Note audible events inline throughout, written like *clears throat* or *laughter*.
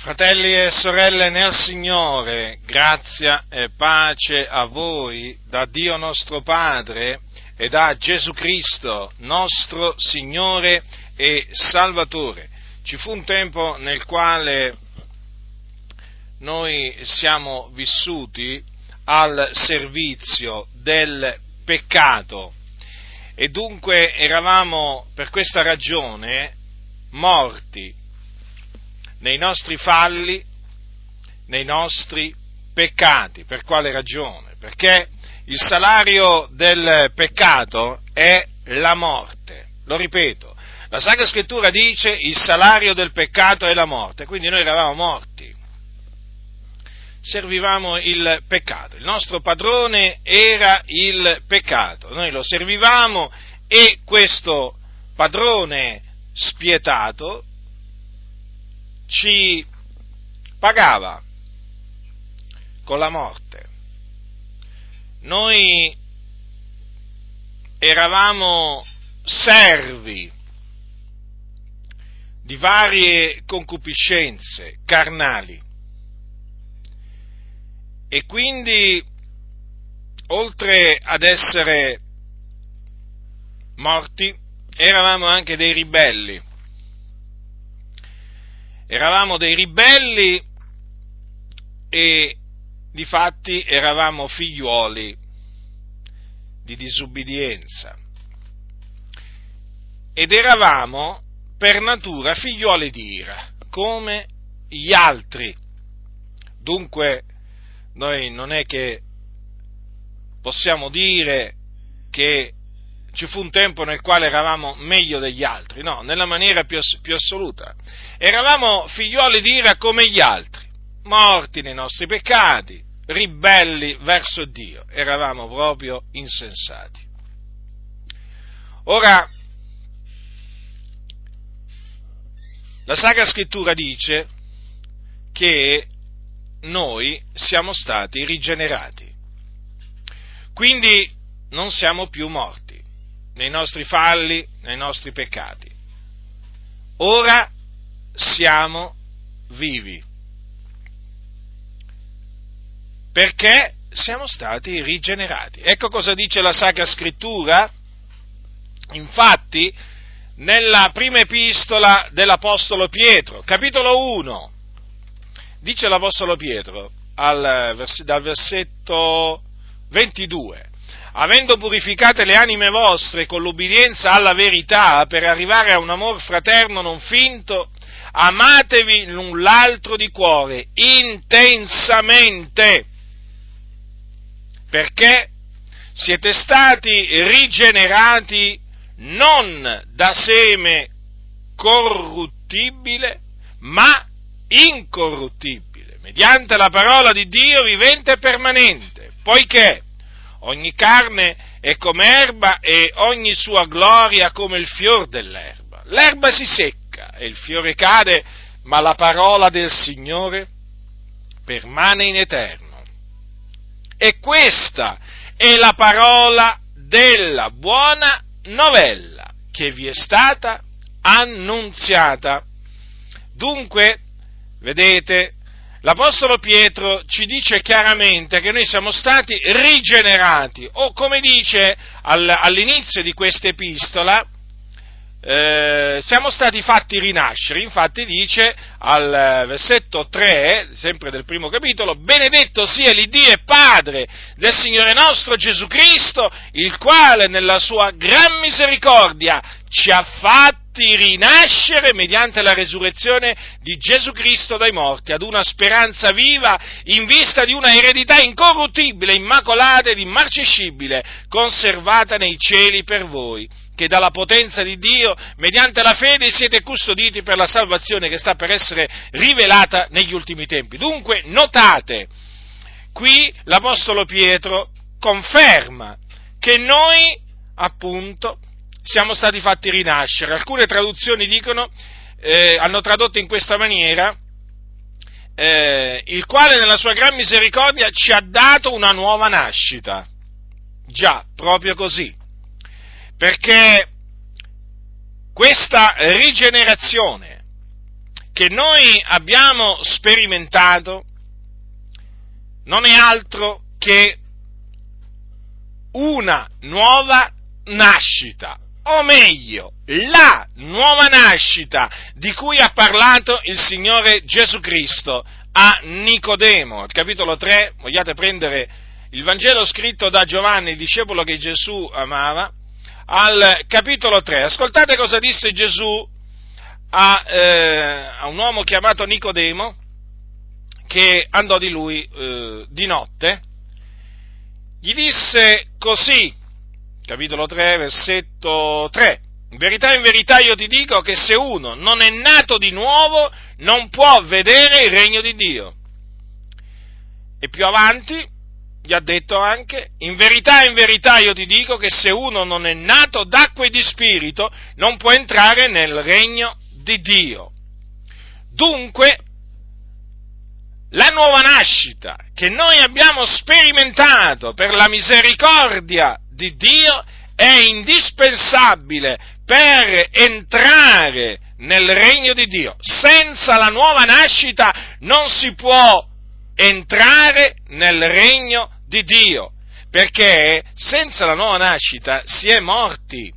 Fratelli e sorelle nel Signore, grazia e pace a voi da Dio nostro Padre e da Gesù Cristo, nostro Signore e Salvatore. Ci fu un tempo nel quale noi siamo vissuti al servizio del peccato e dunque eravamo per questa ragione morti nei nostri falli, nei nostri peccati. Per quale ragione? Perché il salario del peccato è la morte. Lo ripeto, la Sacra Scrittura dice il salario del peccato è la morte, quindi noi eravamo morti. Servivamo il peccato, il nostro padrone era il peccato, noi lo servivamo e questo padrone spietato ci pagava con la morte. Noi eravamo servi di varie concupiscenze carnali e quindi oltre ad essere morti eravamo anche dei ribelli eravamo dei ribelli e di fatti eravamo figliuoli di disubbidienza ed eravamo per natura figliuoli di ira, come gli altri. Dunque noi non è che possiamo dire che ci fu un tempo nel quale eravamo meglio degli altri, no, nella maniera più, più assoluta. Eravamo figlioli di ira come gli altri, morti nei nostri peccati, ribelli verso Dio, eravamo proprio insensati. Ora, la Sacra Scrittura dice che noi siamo stati rigenerati, quindi non siamo più morti nei nostri falli, nei nostri peccati. Ora siamo vivi. Perché siamo stati rigenerati. Ecco cosa dice la Sacra Scrittura. Infatti, nella prima epistola dell'Apostolo Pietro, capitolo 1, dice l'Apostolo Pietro al, dal versetto 22, avendo purificate le anime vostre con l'ubbidienza alla verità per arrivare a un amor fraterno non finto, amatevi l'un l'altro di cuore intensamente, perché siete stati rigenerati non da seme corruttibile, ma incorruttibile, mediante la parola di Dio vivente e permanente, poiché ogni carne è come erba e ogni sua gloria come il fior dell'erba. L'erba si secca e il fiore cade, ma la parola del Signore permane in eterno. E questa è la parola della buona novella che vi è stata annunziata. Dunque, vedete, L'Apostolo Pietro ci dice chiaramente che noi siamo stati rigenerati, o come dice all'inizio di questa epistola, eh, siamo stati fatti rinascere, infatti dice al versetto 3, sempre del primo capitolo, benedetto sia l'Iddio e Padre del Signore nostro Gesù Cristo, il quale nella sua gran misericordia ci ha fatti rinascere mediante la resurrezione di Gesù Cristo dai morti, ad una speranza viva in vista di una eredità incorruttibile, immacolata ed immarcescibile, conservata nei cieli per voi, che dalla potenza di Dio, mediante la fede, siete custoditi per la salvazione che sta per essere rivelata negli ultimi tempi. Dunque, notate, qui l'Apostolo Pietro conferma che noi, appunto, siamo stati fatti rinascere. Alcune traduzioni dicono, eh, hanno tradotto in questa maniera, eh, il quale nella sua gran misericordia ci ha dato una nuova nascita. Già, proprio così. Perché questa rigenerazione che noi abbiamo sperimentato non è altro che una nuova nascita, o meglio, la nuova nascita di cui ha parlato il Signore Gesù Cristo a Nicodemo. Al capitolo 3, vogliate prendere il Vangelo scritto da Giovanni, il discepolo che Gesù amava, al capitolo 3. Ascoltate cosa disse Gesù a, eh, a un uomo chiamato Nicodemo che andò di lui eh, di notte. Gli disse così, capitolo 3, versetto 3. In verità, in verità io ti dico che se uno non è nato di nuovo non può vedere il regno di Dio. E più avanti gli ha detto anche, in verità, in verità io ti dico che se uno non è nato d'acqua e di spirito non può entrare nel regno di Dio. Dunque, la nuova nascita che noi abbiamo sperimentato per la misericordia di Dio è indispensabile per entrare nel regno di Dio. Senza la nuova nascita non si può entrare nel regno di Dio, perché senza la nuova nascita si è morti,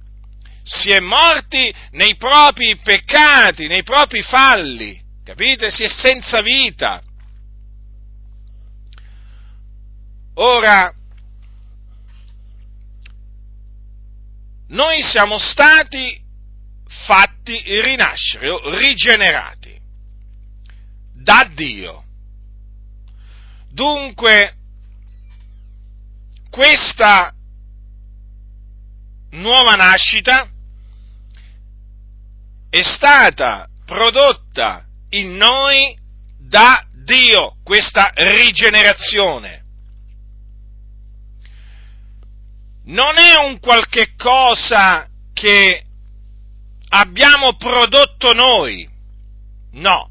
si è morti nei propri peccati, nei propri falli, capite? Si è senza vita. Ora, noi siamo stati fatti rinascere o rigenerati da Dio. Dunque, questa nuova nascita è stata prodotta in noi da Dio, questa rigenerazione. Non è un qualche cosa che abbiamo prodotto noi, no.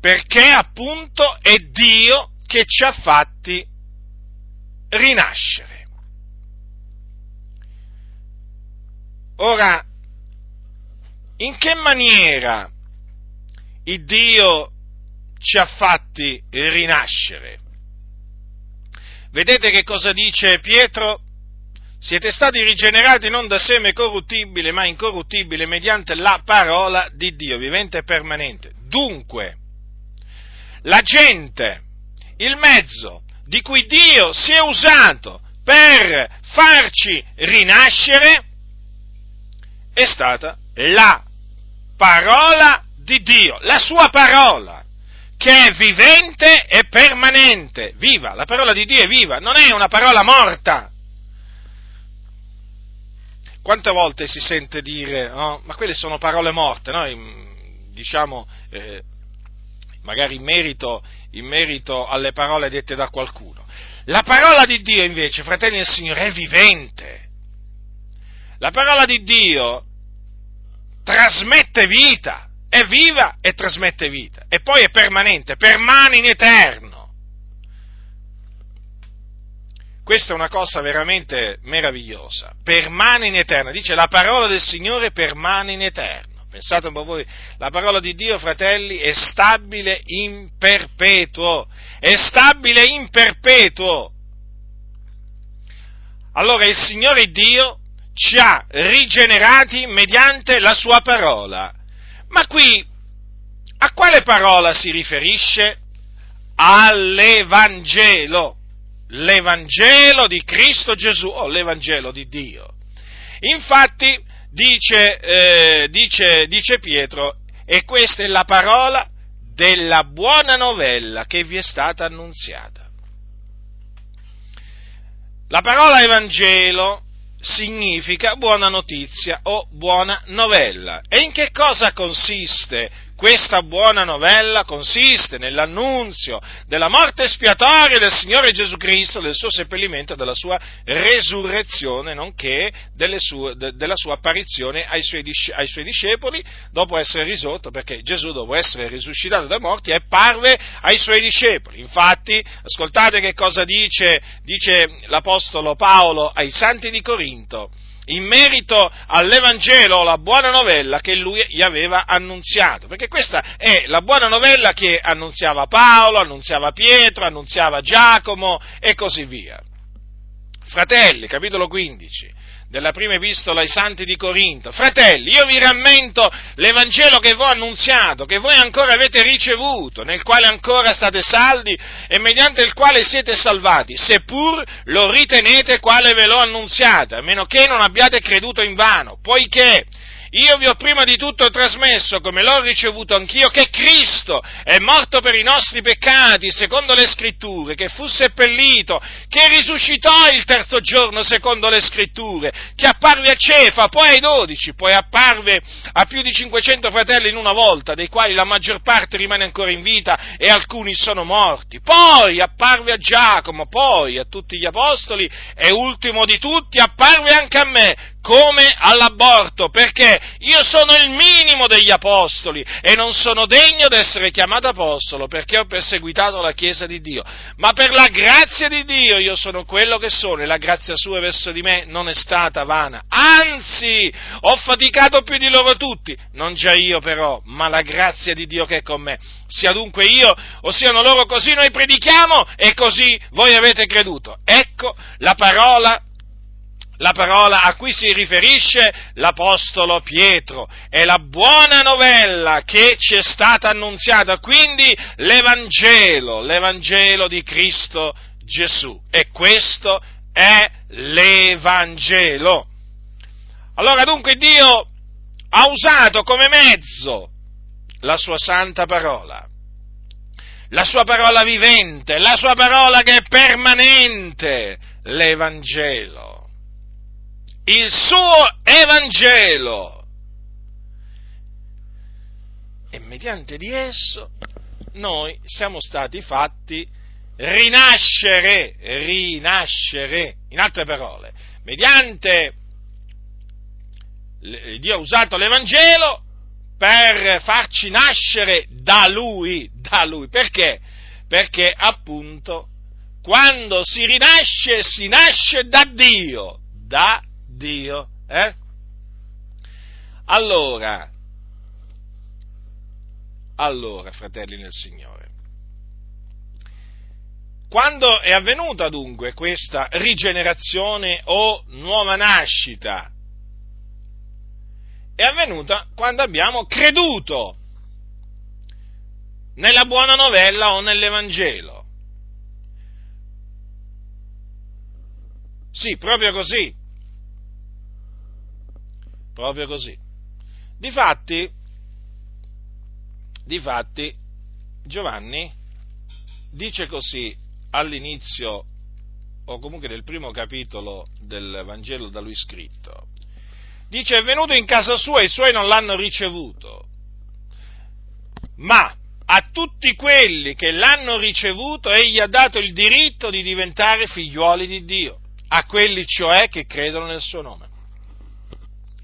Perché appunto è Dio che ci ha fatti rinascere. Ora, in che maniera il Dio ci ha fatti rinascere? Vedete che cosa dice Pietro? Siete stati rigenerati non da seme corruttibile, ma incorruttibile, mediante la parola di Dio, vivente e permanente. Dunque, la gente, il mezzo di cui Dio si è usato per farci rinascere è stata la parola di Dio, la sua parola, che è vivente e permanente, viva, la parola di Dio è viva, non è una parola morta. Quante volte si sente dire, no, ma quelle sono parole morte, noi diciamo, eh, magari in merito, in merito alle parole dette da qualcuno. La parola di Dio invece, fratelli del Signore, è vivente. La parola di Dio trasmette vita, è viva e trasmette vita, e poi è permanente, permane in eterno. Questa è una cosa veramente meravigliosa, permane in eterno, dice la parola del Signore permane in eterno. Pensate un po' voi, la parola di Dio, fratelli, è stabile in perpetuo, è stabile in perpetuo. Allora il Signore Dio ci ha rigenerati mediante la sua parola. Ma qui a quale parola si riferisce? All'Evangelo, l'Evangelo di Cristo Gesù o l'Evangelo di Dio. Infatti, dice, eh, dice, dice Pietro, e questa è la parola della buona novella che vi è stata annunziata. La parola Evangelo significa buona notizia o buona novella. E in che cosa consiste questa buona novella consiste nell'annunzio della morte espiatoria del Signore Gesù Cristo, del suo seppellimento e della sua resurrezione, nonché sue, de, della sua apparizione ai suoi, ai suoi, discepoli dopo essere risorto, perché Gesù dopo essere risuscitato dai morti apparve ai suoi discepoli. Infatti, ascoltate che cosa dice, dice l'Apostolo Paolo ai santi di Corinto in merito all'Evangelo, la buona novella che lui gli aveva annunziato, perché questa è la buona novella che annunziava Paolo, annunziava Pietro, annunziava Giacomo e così via. Fratelli, capitolo 15, della prima epistola ai santi di Corinto. Fratelli, io vi rammento l'Evangelo che vi annunziato, che voi ancora avete ricevuto, nel quale ancora state saldi e mediante il quale siete salvati, seppur lo ritenete quale ve l'ho annunziato, a meno che non abbiate creduto in vano, poiché io vi ho prima di tutto trasmesso, come l'ho ricevuto anch'io, che Cristo è morto per i nostri peccati, secondo le scritture, che fu seppellito, che risuscitò il terzo giorno, secondo le scritture, che apparve a Cefa, poi ai dodici, poi apparve a più di 500 fratelli in una volta, dei quali la maggior parte rimane ancora in vita e alcuni sono morti. Poi apparve a Giacomo, poi a tutti gli apostoli e ultimo di tutti apparve anche a me, come all'aborto, perché io sono il minimo degli apostoli e non sono degno di essere chiamato apostolo perché ho perseguitato la Chiesa di Dio, ma per la grazia di Dio io sono quello che sono e la grazia sua verso di me non è stata vana, anzi ho faticato più di loro tutti, non già io però, ma la grazia di Dio che è con me, sia dunque io o siano loro così noi predichiamo e così voi avete creduto. Ecco la parola la parola a cui si riferisce l'Apostolo Pietro. È la buona novella che ci è stata annunziata, quindi l'Evangelo, l'Evangelo di Cristo Gesù. E questo è l'Evangelo. Allora dunque Dio ha usato come mezzo la sua santa parola, la sua parola vivente, la sua parola che è permanente, l'Evangelo il suo Evangelo. E mediante di esso noi siamo stati fatti rinascere, rinascere. In altre parole, mediante Dio ha usato l'Evangelo per farci nascere da Lui, da Lui. Perché? Perché appunto quando si rinasce, si nasce da Dio, da Dio. Eh? Allora, allora, fratelli nel Signore, quando è avvenuta dunque questa rigenerazione o nuova nascita? È avvenuta quando abbiamo creduto nella buona novella o nell'Evangelo. Sì, proprio così proprio così. Difatti, difatti, Giovanni dice così all'inizio, o comunque nel primo capitolo del Vangelo da lui scritto. Dice, è venuto in casa sua e i suoi non l'hanno ricevuto, ma a tutti quelli che l'hanno ricevuto egli ha dato il diritto di diventare figliuoli di Dio, a quelli cioè che credono nel suo nome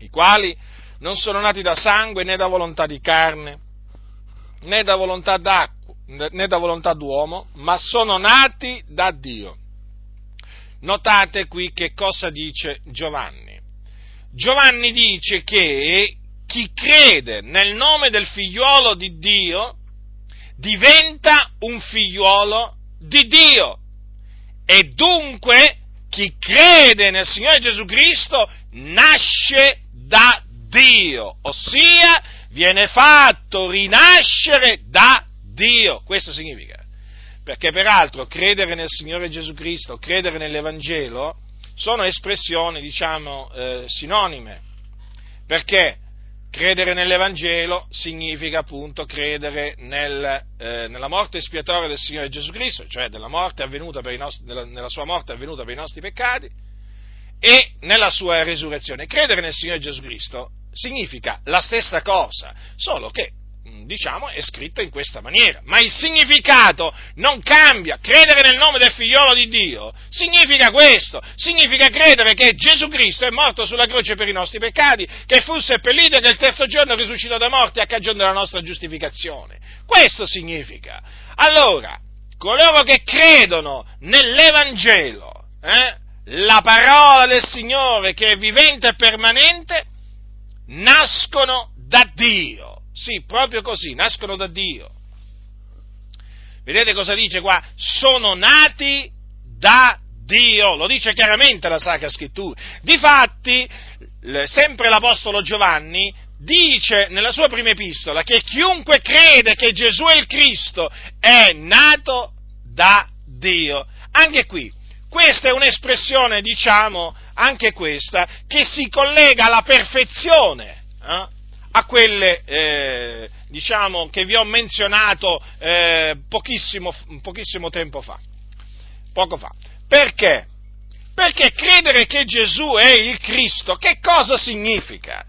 i quali non sono nati da sangue né da volontà di carne, né da volontà d'acqua, né da volontà d'uomo, ma sono nati da Dio. Notate qui che cosa dice Giovanni. Giovanni dice che chi crede nel nome del figliuolo di Dio diventa un figliuolo di Dio e dunque chi crede nel Signore Gesù Cristo nasce da Dio, ossia viene fatto rinascere da Dio. Questo significa. Perché peraltro credere nel Signore Gesù Cristo, credere nell'Evangelo, sono espressioni, diciamo, eh, sinonime. Perché credere nell'Evangelo significa appunto credere nel, eh, nella morte espiatoria del Signore Gesù Cristo, cioè nostri, nella, nella sua morte avvenuta per i nostri peccati, e nella sua resurrezione. Credere nel Signore Gesù Cristo significa la stessa cosa, solo che mm, diciamo, è scritto in questa maniera, ma il significato non cambia. Credere nel nome del figliolo di Dio significa questo, significa credere che Gesù Cristo è morto sulla croce per i nostri peccati, che fu seppellito e che il terzo giorno risuscitò da morte a cagione della nostra giustificazione. Questo significa. Allora, coloro che credono nell'Evangelo, eh, la parola del Signore che è vivente e permanente, nascono da Dio. Sì, proprio così, nascono da Dio. Vedete cosa dice qua? Sono nati da Dio, lo dice chiaramente la Sacra Scrittura. Difatti, sempre l'Apostolo Giovanni dice nella sua prima epistola che chiunque crede che Gesù è il Cristo è nato da Dio. Anche qui, questa è un'espressione, diciamo, anche questa, che si collega alla perfezione, eh, a quelle, eh, diciamo, che vi ho menzionato eh, pochissimo, pochissimo tempo fa, poco fa. Perché? Perché credere che Gesù è il Cristo, che cosa significa?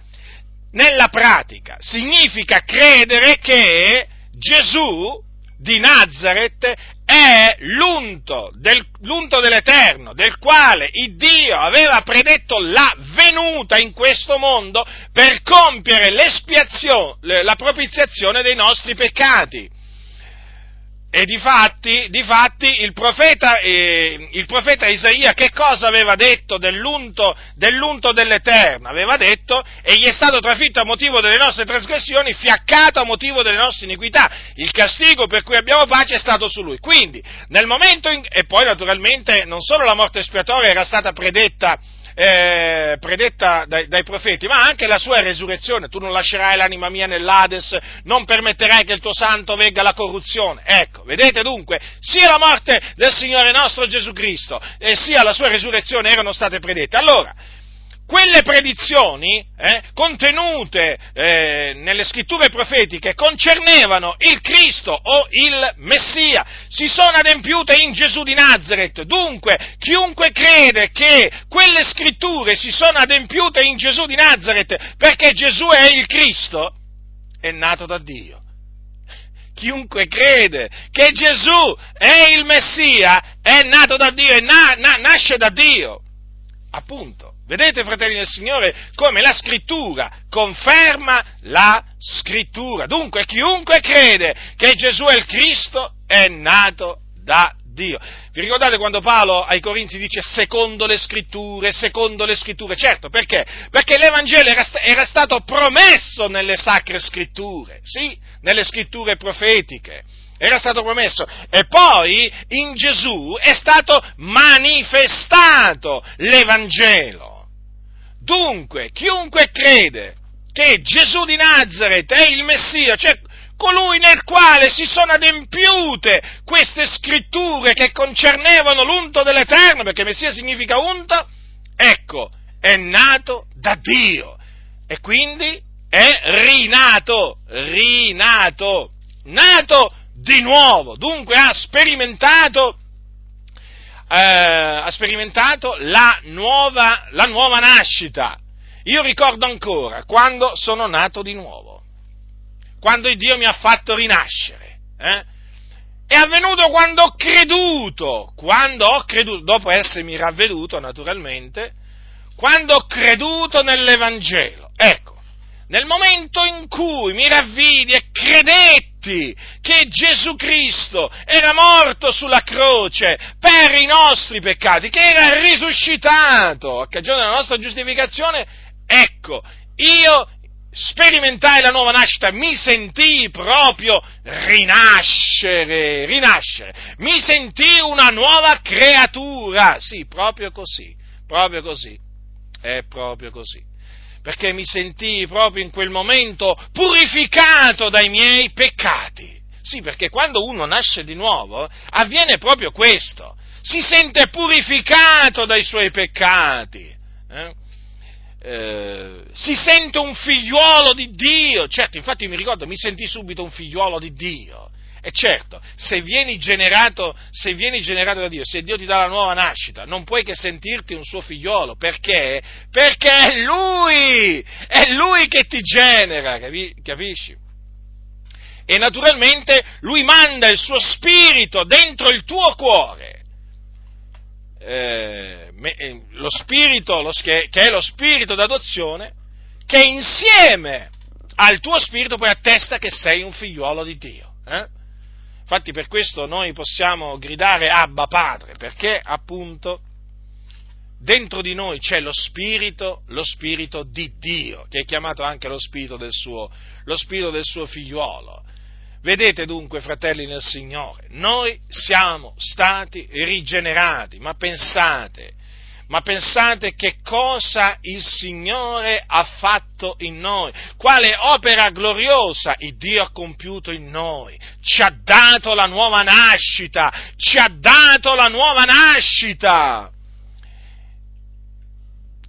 Nella pratica, significa credere che Gesù di Nazareth è l'unto, del, l'unto dell'Eterno, del quale il Dio aveva predetto la venuta in questo mondo per compiere l'espiazione, la propiziazione dei nostri peccati. E difatti, difatti il, profeta, eh, il profeta Isaia che cosa aveva detto dell'unto, dell'unto dell'Eterno? Aveva detto, egli è stato trafitto a motivo delle nostre trasgressioni, fiaccato a motivo delle nostre iniquità. Il castigo per cui abbiamo pace è stato su lui. Quindi, nel momento in, e poi naturalmente non solo la morte espiatoria era stata predetta eh, predetta dai, dai, profeti, ma anche la sua resurrezione. Tu non lascerai l'anima mia nell'Ades, non permetterai che il tuo santo vegga alla corruzione. Ecco, vedete dunque, sia la morte del Signore nostro Gesù Cristo e sia la sua resurrezione erano state predette. Allora, quelle predizioni eh, contenute eh, nelle scritture profetiche concernevano il Cristo o il Messia, si sono adempiute in Gesù di Nazareth. Dunque, chiunque crede che quelle scritture si sono adempiute in Gesù di Nazareth perché Gesù è il Cristo, è nato da Dio. Chiunque crede che Gesù è il Messia è nato da Dio, e na- na- nasce da Dio. Appunto. Vedete, fratelli del Signore, come la scrittura conferma la scrittura. Dunque, chiunque crede che Gesù è il Cristo è nato da Dio. Vi ricordate quando Paolo ai Corinzi dice secondo le scritture, secondo le scritture? Certo, perché? Perché l'Evangelo era, era stato promesso nelle sacre scritture, sì, nelle scritture profetiche era stato promesso. E poi in Gesù è stato manifestato l'Evangelo. Dunque, chiunque crede che Gesù di Nazareth è il Messia, cioè colui nel quale si sono adempiute queste scritture che concernevano l'unto dell'Eterno, perché Messia significa unto, ecco, è nato da Dio e quindi è rinato, rinato, nato di nuovo, dunque ha sperimentato eh, ha sperimentato la nuova, la nuova nascita. Io ricordo ancora quando sono nato di nuovo, quando Dio mi ha fatto rinascere. Eh? È avvenuto quando ho creduto, quando ho creduto, dopo essermi ravveduto naturalmente, quando ho creduto nell'Evangelo. Ecco, nel momento in cui mi ravvidi e credetti che Gesù Cristo era morto sulla croce per i nostri peccati, che era risuscitato a cagione della nostra giustificazione, ecco, io sperimentai la nuova nascita, mi sentii proprio rinascere, rinascere, mi sentii una nuova creatura, sì, proprio così, proprio così, è proprio così perché mi sentii proprio in quel momento purificato dai miei peccati. Sì, perché quando uno nasce di nuovo avviene proprio questo, si sente purificato dai suoi peccati. Eh? Eh, si sente un figliuolo di Dio, certo, infatti mi ricordo, mi sentì subito un figliuolo di Dio, e certo, se vieni, generato, se vieni generato da Dio, se Dio ti dà la nuova nascita, non puoi che sentirti un suo figliolo. Perché? Perché è Lui! È Lui che ti genera, capisci? E naturalmente Lui manda il suo spirito dentro il tuo cuore. Eh, eh lo spirito, lo, che è lo spirito d'adozione, che insieme al tuo spirito poi attesta che sei un figliuolo di Dio. Eh? Infatti per questo noi possiamo gridare Abba Padre, perché appunto dentro di noi c'è lo spirito, lo spirito di Dio, che è chiamato anche lo spirito del suo, lo spirito del suo figliuolo. Vedete dunque, fratelli nel Signore, noi siamo stati rigenerati, ma pensate, ma pensate che cosa il Signore ha fatto in noi, quale opera gloriosa il Dio ha compiuto in noi, ci ha dato la nuova nascita, ci ha dato la nuova nascita.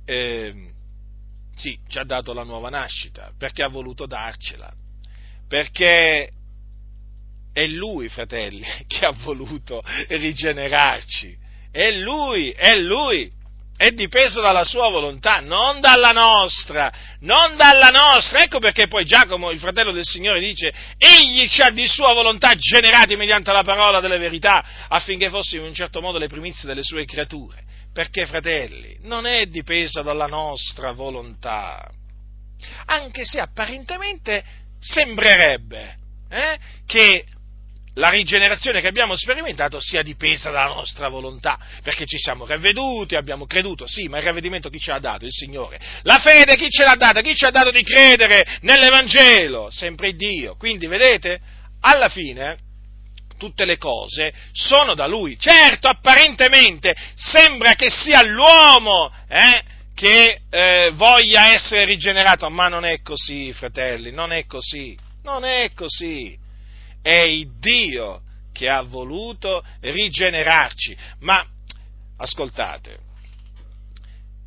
Eh, sì, ci ha dato la nuova nascita, perché ha voluto darcela, perché è Lui, fratelli, *laughs* che ha voluto rigenerarci, è Lui, è Lui è dipeso dalla sua volontà, non dalla nostra, non dalla nostra. Ecco perché poi Giacomo, il fratello del Signore, dice, egli ci ha di sua volontà generati mediante la parola delle verità, affinché fossimo in un certo modo le primizie delle sue creature. Perché, fratelli, non è dipesa dalla nostra volontà, anche se apparentemente sembrerebbe eh, che la rigenerazione che abbiamo sperimentato sia dipesa dalla nostra volontà, perché ci siamo ravveduti, abbiamo creduto, sì, ma il ravvedimento chi ce l'ha dato? Il Signore. La fede chi ce l'ha data? Chi ci ha dato di credere nell'Evangelo? Sempre Dio. Quindi, vedete, alla fine tutte le cose sono da Lui. Certo, apparentemente sembra che sia l'uomo eh, che eh, voglia essere rigenerato, ma non è così, fratelli, non è così, non è così è il Dio che ha voluto rigenerarci. Ma ascoltate,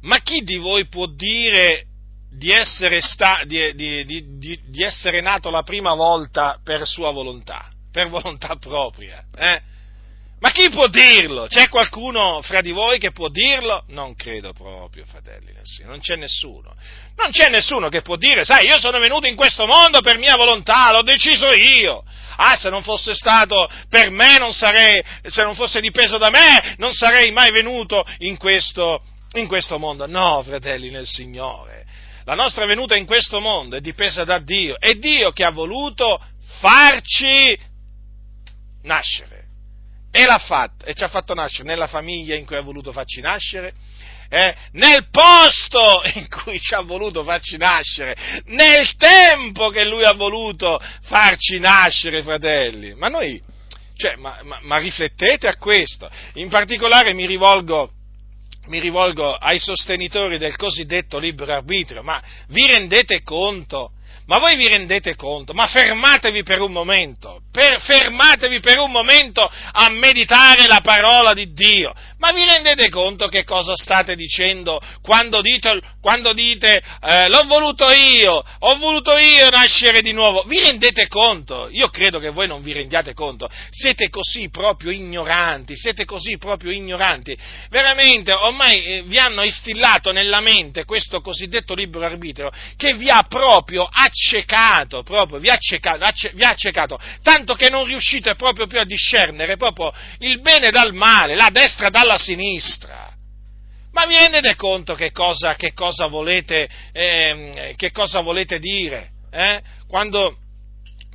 ma chi di voi può dire di essere, sta, di, di, di, di essere nato la prima volta per sua volontà, per volontà propria? Eh? Ma chi può dirlo? C'è qualcuno fra di voi che può dirlo? Non credo proprio, fratelli, non c'è nessuno. Non c'è nessuno che può dire, sai, io sono venuto in questo mondo per mia volontà, l'ho deciso io ah, se non fosse stato per me, non sarei, se non fosse dipeso da me, non sarei mai venuto in questo, in questo mondo. No, fratelli nel Signore, la nostra venuta in questo mondo è dipesa da Dio, è Dio che ha voluto farci nascere. E l'ha fatto, e ci ha fatto nascere nella famiglia in cui ha voluto farci nascere, eh, nel posto *laughs* in cui ci ha voluto farci nascere, nel tempo che lui ha voluto farci nascere, fratelli. Ma noi, cioè, ma, ma, ma riflettete a questo. In particolare mi rivolgo, mi rivolgo ai sostenitori del cosiddetto libero arbitrio, ma vi rendete conto ma voi vi rendete conto? Ma fermatevi per un momento, per, fermatevi per un momento a meditare la parola di Dio. Ma vi rendete conto che cosa state dicendo quando dite, quando dite eh, l'ho voluto io, ho voluto io nascere di nuovo? Vi rendete conto? Io credo che voi non vi rendiate conto. Siete così proprio ignoranti, siete così proprio ignoranti. Veramente, ormai eh, vi hanno istillato nella mente questo cosiddetto libero arbitrio che vi ha proprio accettato accecato, proprio, vi ha accecato, vi ha accecato, tanto che non riuscite proprio più a discernere proprio il bene dal male, la destra dalla sinistra. Ma vi rendete conto che cosa, che cosa, volete, eh, che cosa volete, dire? Eh? Quando,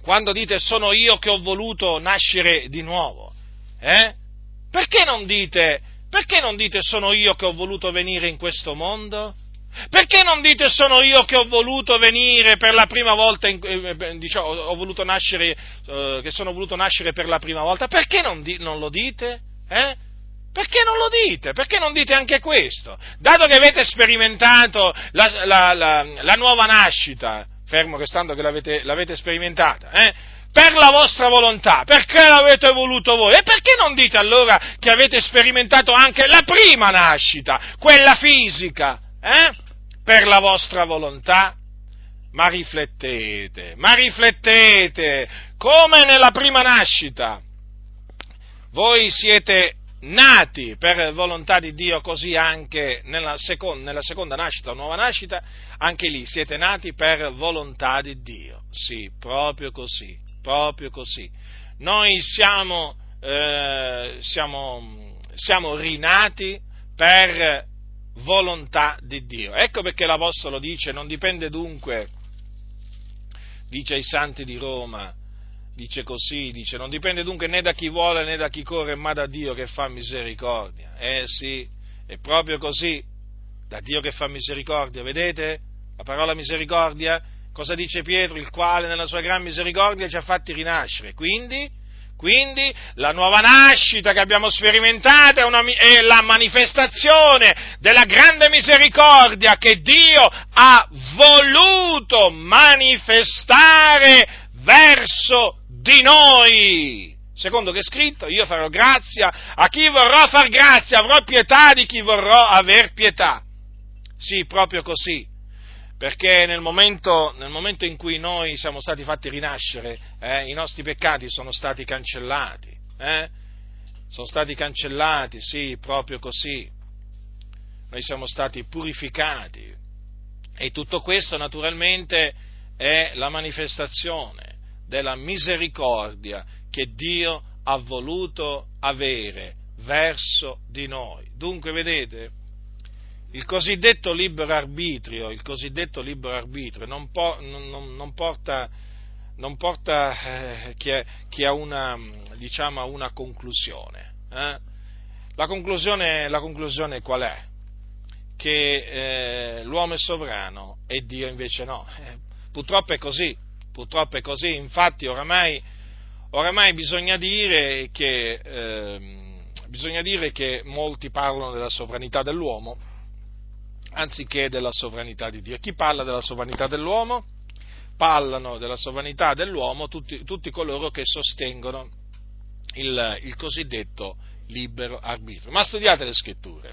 quando, dite sono io che ho voluto nascere di nuovo? Eh? Perché, non dite, perché non dite sono io che ho voluto venire in questo mondo? Perché non dite sono io che ho voluto venire per la prima volta, in, eh, diciamo, ho voluto nascere, eh, che sono voluto nascere per la prima volta? Perché non, di, non lo dite? Eh? Perché non lo dite? Perché non dite anche questo? Dato che avete sperimentato la, la, la, la nuova nascita, fermo restando che l'avete, l'avete sperimentata, eh? per la vostra volontà, perché l'avete voluto voi? E perché non dite allora che avete sperimentato anche la prima nascita, quella fisica? Eh? Per la vostra volontà? Ma riflettete, ma riflettete, come nella prima nascita. Voi siete nati per volontà di Dio, così anche nella seconda, nella seconda nascita, nuova nascita, anche lì siete nati per volontà di Dio. Sì, proprio così, proprio così. Noi siamo, eh, siamo, siamo rinati per volontà di Dio. Ecco perché l'Apostolo dice, non dipende dunque, dice ai santi di Roma, dice così, dice, non dipende dunque né da chi vuole né da chi corre, ma da Dio che fa misericordia. Eh sì, È proprio così, da Dio che fa misericordia, vedete? La parola misericordia, cosa dice Pietro? Il quale nella sua gran misericordia ci ha fatti rinascere. Quindi, quindi la nuova nascita che abbiamo sperimentato è, una, è, la manifestazione della grande misericordia che Dio ha voluto manifestare verso di noi. Secondo che è scritto, io farò grazia a chi vorrò far grazia, avrò pietà di chi vorrò aver pietà. Sì, proprio così perché nel momento, nel momento, in cui noi siamo stati fatti rinascere, eh, i nostri peccati sono stati cancellati, eh? sono stati cancellati, sì, proprio così, noi siamo stati purificati e tutto questo naturalmente è la manifestazione della misericordia che Dio ha voluto avere verso di noi. Dunque, vedete, il cosiddetto libero arbitrio, cosiddetto libero arbitrio non, po, non, non porta, non porta eh, chi, è, chi, ha una, diciamo, a una conclusione. Eh? La, conclusione. La conclusione qual è? Che eh, l'uomo è sovrano e Dio invece no. Eh, purtroppo è così, purtroppo è così, infatti oramai, oramai bisogna, dire che, ehm, bisogna dire che molti parlano della sovranità dell'uomo anziché della sovranità di Dio. Chi parla della sovranità dell'uomo? Parlano della sovranità dell'uomo tutti, tutti coloro che sostengono il, il cosiddetto libero arbitrio. Ma studiate le scritture,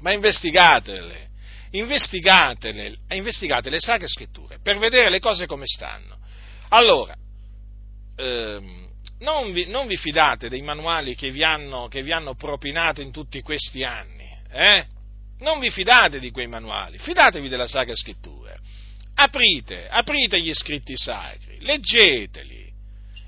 ma investigatele, investigatele, investigate le sacre scritture per vedere le cose come stanno. Allora, ehm, non, vi, non, vi, fidate dei manuali che vi hanno, che vi hanno propinato in tutti questi anni, eh? Non vi fidate di quei manuali, fidatevi della Sacra Scrittura. Aprite, aprite gli scritti sacri, leggeteli,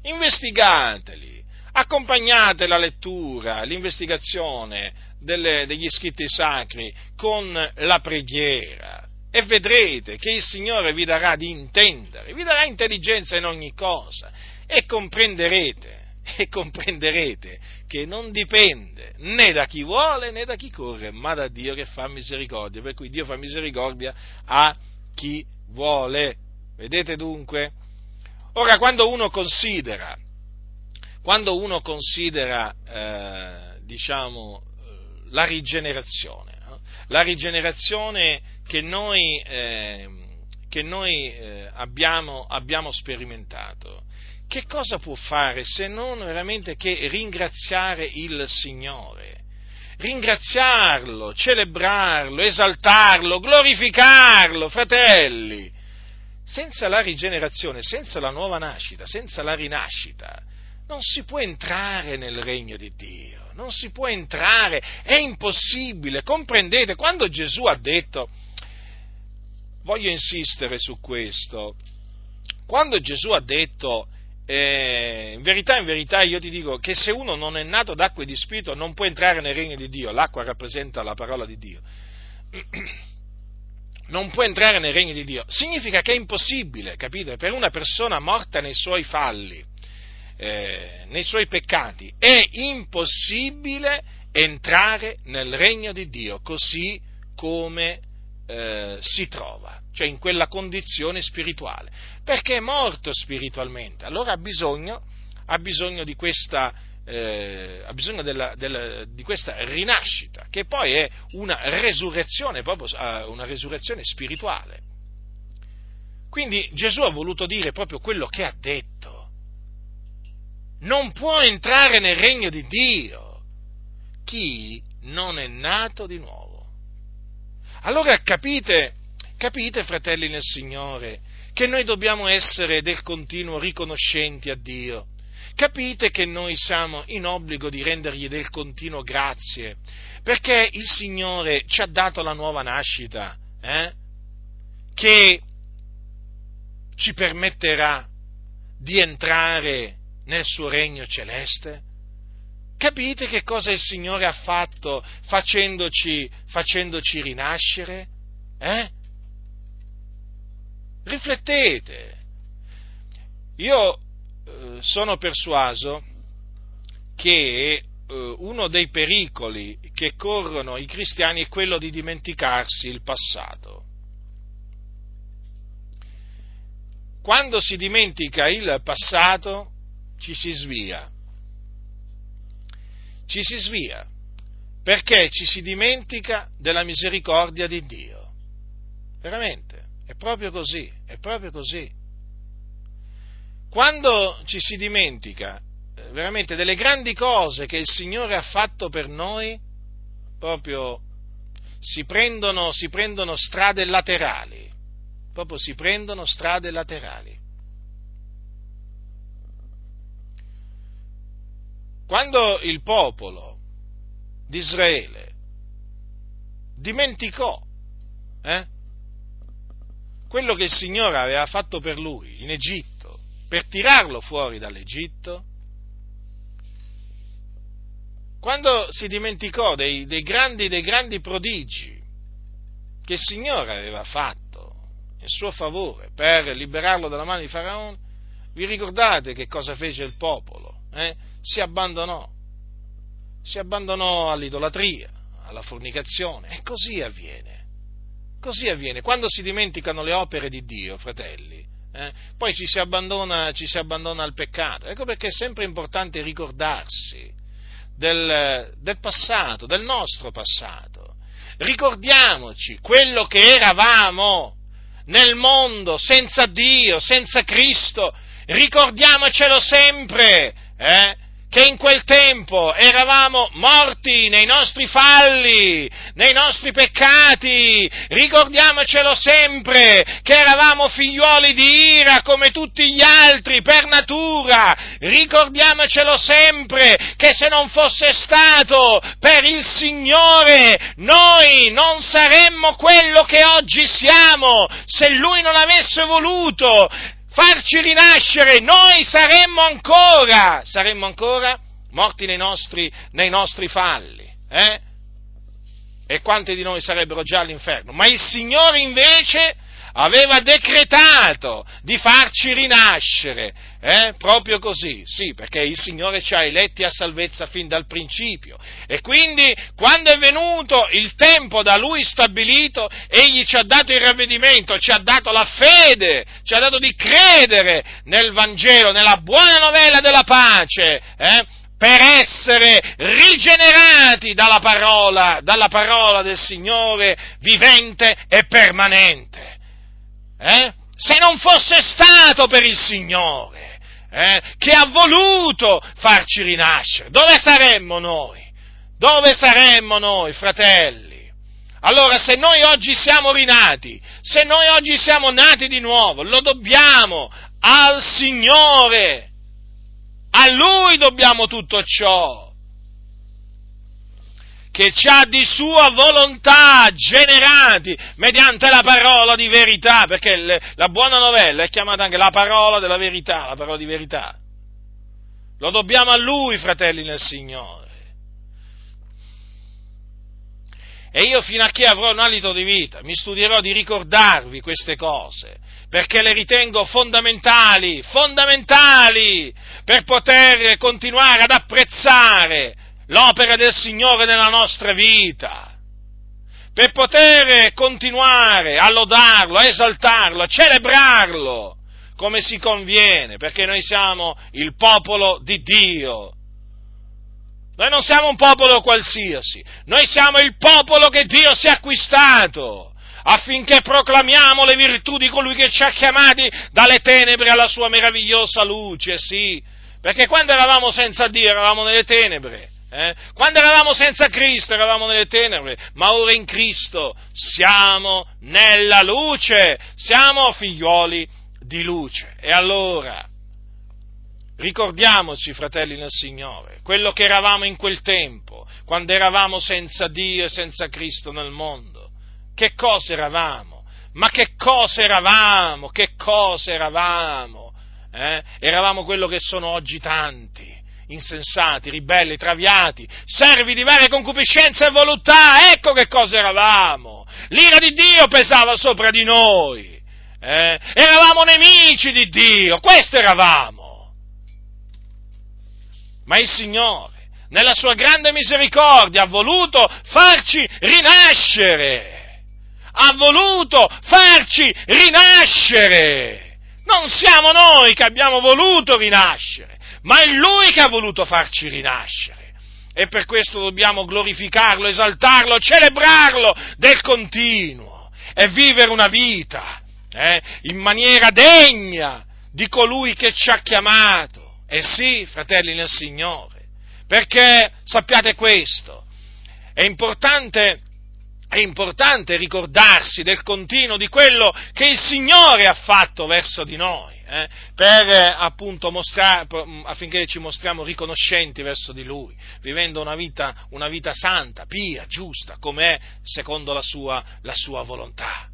investigateli, accompagnate la lettura, l'investigazione delle, degli scritti sacri con la preghiera e vedrete che il Signore vi darà di intendere, vi darà intelligenza in ogni cosa e comprenderete *laughs* e comprenderete che non dipende né da chi vuole né da chi corre, ma da Dio che fa misericordia. Per cui Dio fa misericordia a chi vuole. Vedete dunque? Ora, quando uno considera, quando uno considera eh, diciamo, la rigenerazione, no? la rigenerazione che noi, eh, che noi eh, abbiamo, abbiamo sperimentato, che cosa può fare se non veramente che ringraziare il Signore? Ringraziarlo, celebrarlo, esaltarlo, glorificarlo, fratelli. Senza la rigenerazione, senza la nuova nascita, senza la rinascita, non si può entrare nel regno di Dio, non si può entrare, è impossibile, comprendete, quando Gesù ha detto, voglio insistere su questo, quando Gesù ha detto eh, in verità, in verità io ti dico che se uno non è nato d'acqua e di spirito non può entrare nel regno di Dio, l'acqua rappresenta la parola di Dio, *clears throat* non può entrare nel regno di Dio, significa che è impossibile, capite, per una persona morta nei suoi falli, eh, nei suoi peccati, è impossibile entrare nel regno di Dio così come eh, si trova, cioè in quella condizione spirituale, perché è morto spiritualmente, allora ha bisogno, ha bisogno di questa, eh, ha bisogno della, della, di questa rinascita, che poi è una resurrezione, proprio una resurrezione spirituale. Quindi Gesù ha voluto dire proprio quello che ha detto. Non può entrare nel regno di Dio chi non è nato di nuovo. Allora capite, capite, fratelli nel Signore, che noi dobbiamo essere del continuo riconoscenti a Dio. Capite che noi siamo in obbligo di rendergli del continuo grazie, perché il Signore ci ha dato la nuova nascita, eh? che ci permetterà di entrare nel suo regno celeste? Capite che cosa il Signore ha fatto facendoci, facendoci rinascere? Eh? Riflettete. Io eh, sono persuaso che eh, uno dei pericoli che corrono i cristiani è quello di dimenticarsi il passato. Quando si dimentica il passato ci si svia, ci si svia perché ci si dimentica della misericordia di Dio. Veramente, è proprio così, è proprio così. Quando ci si dimentica eh, veramente delle grandi cose che il Signore ha fatto per noi, proprio si prendono, si prendono strade laterali, proprio si prendono strade laterali. Quando il popolo di Israele dimenticò eh, quello che il Signore aveva fatto per lui in Egitto, per tirarlo fuori dall'Egitto, quando si dimenticò dei, dei, grandi, dei grandi prodigi che il Signore aveva fatto in suo favore per liberarlo dalla mano di Faraone, vi ricordate che cosa fece il popolo? Eh? Si abbandonò, si abbandonò all'idolatria, alla fornicazione e così avviene. Così avviene. Quando si dimenticano le opere di Dio, fratelli, eh, poi ci si, ci si, abbandona, al peccato. Ecco perché è sempre importante ricordarsi del, del passato, del nostro passato. Ricordiamoci quello che eravamo nel mondo senza Dio, senza Cristo. Ricordiamocelo sempre. Eh? Che in quel tempo eravamo morti nei nostri falli, nei nostri peccati, ricordiamocelo sempre, che eravamo figliuoli di ira come tutti gli altri per natura, ricordiamocelo sempre, che se non fosse stato per il Signore noi non saremmo quello che oggi siamo, se Lui non avesse voluto, farci rinascere, noi saremmo ancora, saremmo ancora morti nei nostri, nei nostri falli. Eh? E quanti di noi sarebbero già all'inferno? Ma il Signore invece aveva decretato di farci rinascere, eh? proprio così, sì, perché il Signore ci ha eletti a salvezza fin dal principio e quindi quando è venuto il tempo da Lui stabilito, Egli ci ha dato il ravvedimento, ci ha dato la fede, ci ha dato di credere nel Vangelo, nella buona novella della pace, eh? per essere rigenerati dalla parola, dalla parola del Signore vivente e permanente. Eh? Se non fosse stato per il Signore eh, che ha voluto farci rinascere, dove saremmo noi? Dove saremmo noi, fratelli? Allora, se noi oggi siamo rinati, se noi oggi siamo nati di nuovo, lo dobbiamo al Signore. A Lui dobbiamo tutto ciò che ci ha di sua volontà generati mediante la parola di verità, perché le, la buona novella è chiamata anche la parola della verità, la parola di verità. Lo dobbiamo a Lui, fratelli nel Signore. E io fino a che avrò un alito di vita mi studierò di ricordarvi queste cose, perché le ritengo fondamentali, fondamentali, per poter continuare ad apprezzare l'opera del Signore nella nostra vita, per poter continuare a lodarlo, a esaltarlo, a celebrarlo come si conviene, perché noi siamo il popolo di Dio. Noi non siamo un popolo qualsiasi, noi siamo il popolo che Dio si è acquistato affinché proclamiamo le virtù di colui che ci ha chiamati dalle tenebre alla sua meravigliosa luce, sì, perché quando eravamo senza Dio eravamo nelle tenebre, eh? Quando eravamo senza Cristo eravamo nelle tenebre, ma ora in Cristo siamo nella luce, siamo figlioli di luce. E allora ricordiamoci, fratelli nel Signore, quello che eravamo in quel tempo, quando eravamo senza Dio e senza Cristo nel mondo. Che cosa eravamo? Ma che cosa eravamo? Che cosa eravamo? Eh? Eravamo quello che sono oggi tanti insensati, ribelli, traviati, servi di varie concupiscenze e voluttà, ecco che cosa eravamo. L'ira di Dio pesava sopra di noi, eh? eravamo nemici di Dio, questo eravamo. Ma il Signore nella sua grande misericordia, ha voluto farci rinascere. Ha voluto farci rinascere. Non siamo noi che abbiamo voluto rinascere, ma è Lui che ha voluto farci rinascere. E per questo dobbiamo glorificarlo, esaltarlo, celebrarlo del continuo e vivere una vita eh, in maniera degna di colui che ci ha chiamato. E sì, fratelli nel Signore, perché sappiate questo, è importante, è importante ricordarsi del continuo di quello che il Signore ha fatto verso di noi. Eh, per appunto mostrare, affinché ci mostriamo riconoscenti verso di Lui, vivendo una vita, una vita santa, pia, giusta, come è secondo la sua, la sua volontà.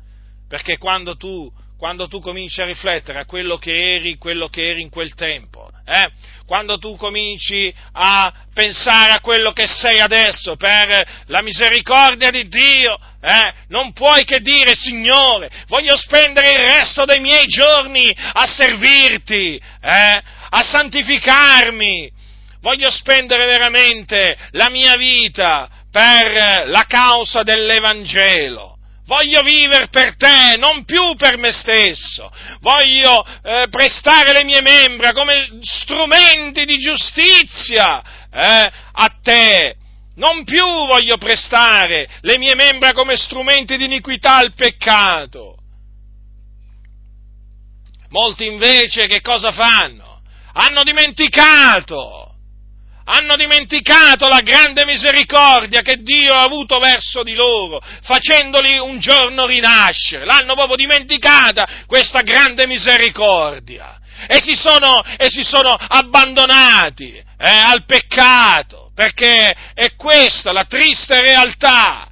Perché quando tu quando tu cominci a riflettere a quello che eri, quello che eri in quel tempo, eh? quando tu cominci a pensare a quello che sei adesso per la misericordia di Dio, eh? non puoi che dire, Signore, voglio spendere il resto dei miei giorni a servirti, eh? a santificarmi, voglio spendere veramente la mia vita per la causa dell'Evangelo voglio vivere per te, non più per me stesso, voglio eh, prestare le mie membra come strumenti di giustizia eh, a te, non più voglio prestare le mie membra come strumenti di iniquità al peccato. Molti invece che cosa fanno? Hanno dimenticato hanno dimenticato la grande misericordia che Dio ha avuto verso di loro, facendoli un giorno rinascere. L'hanno proprio dimenticata questa grande misericordia. E si sono, e si sono abbandonati eh, al peccato, perché è questa la triste realtà.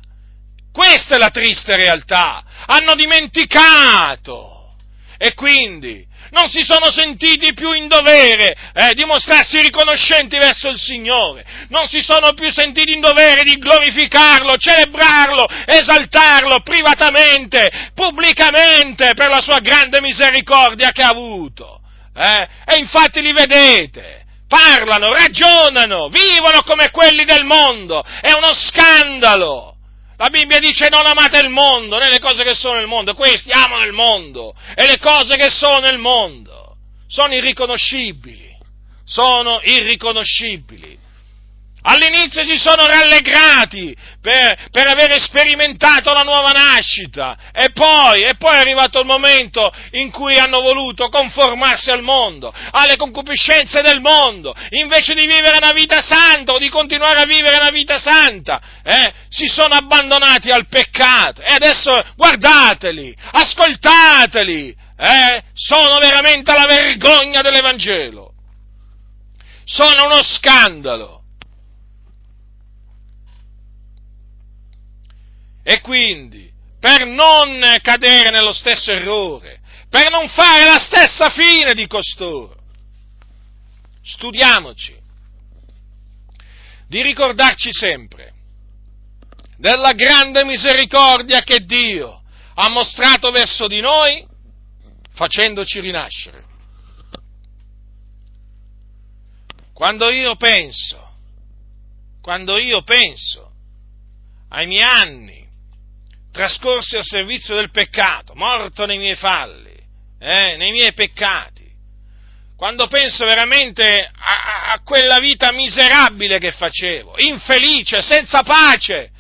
Questa è la triste realtà. Hanno dimenticato. E quindi non si sono sentiti più in dovere eh, di mostrarsi riconoscenti verso il Signore, non si sono più sentiti in dovere di glorificarlo, celebrarlo, esaltarlo privatamente, pubblicamente per la sua grande misericordia che ha avuto. Eh? E infatti li vedete, parlano, ragionano, vivono come quelli del mondo, è uno scandalo. La Bibbia dice non amate il mondo, né le cose che sono nel mondo, questi amano il mondo e le cose che sono nel mondo sono irriconoscibili, sono irriconoscibili. All'inizio si sono rallegrati per, per aver sperimentato la nuova nascita. E poi, e poi è arrivato il momento in cui hanno voluto conformarsi al mondo, alle concupiscenze del mondo, invece di vivere una vita santa o di continuare a vivere una vita santa, eh, si sono abbandonati al peccato. E adesso guardateli, ascoltateli, eh, sono veramente la vergogna dell'Evangelo, sono uno scandalo. E quindi, per non cadere nello stesso errore, per non fare la stessa fine di costoro, studiamoci di ricordarci sempre della grande misericordia che Dio ha mostrato verso di noi facendoci rinascere. Quando io penso, quando io penso ai miei anni trascorsi al servizio del peccato, morto nei miei falli, eh, nei miei peccati, quando penso veramente a, a, quella vita miserabile che facevo, infelice, senza pace,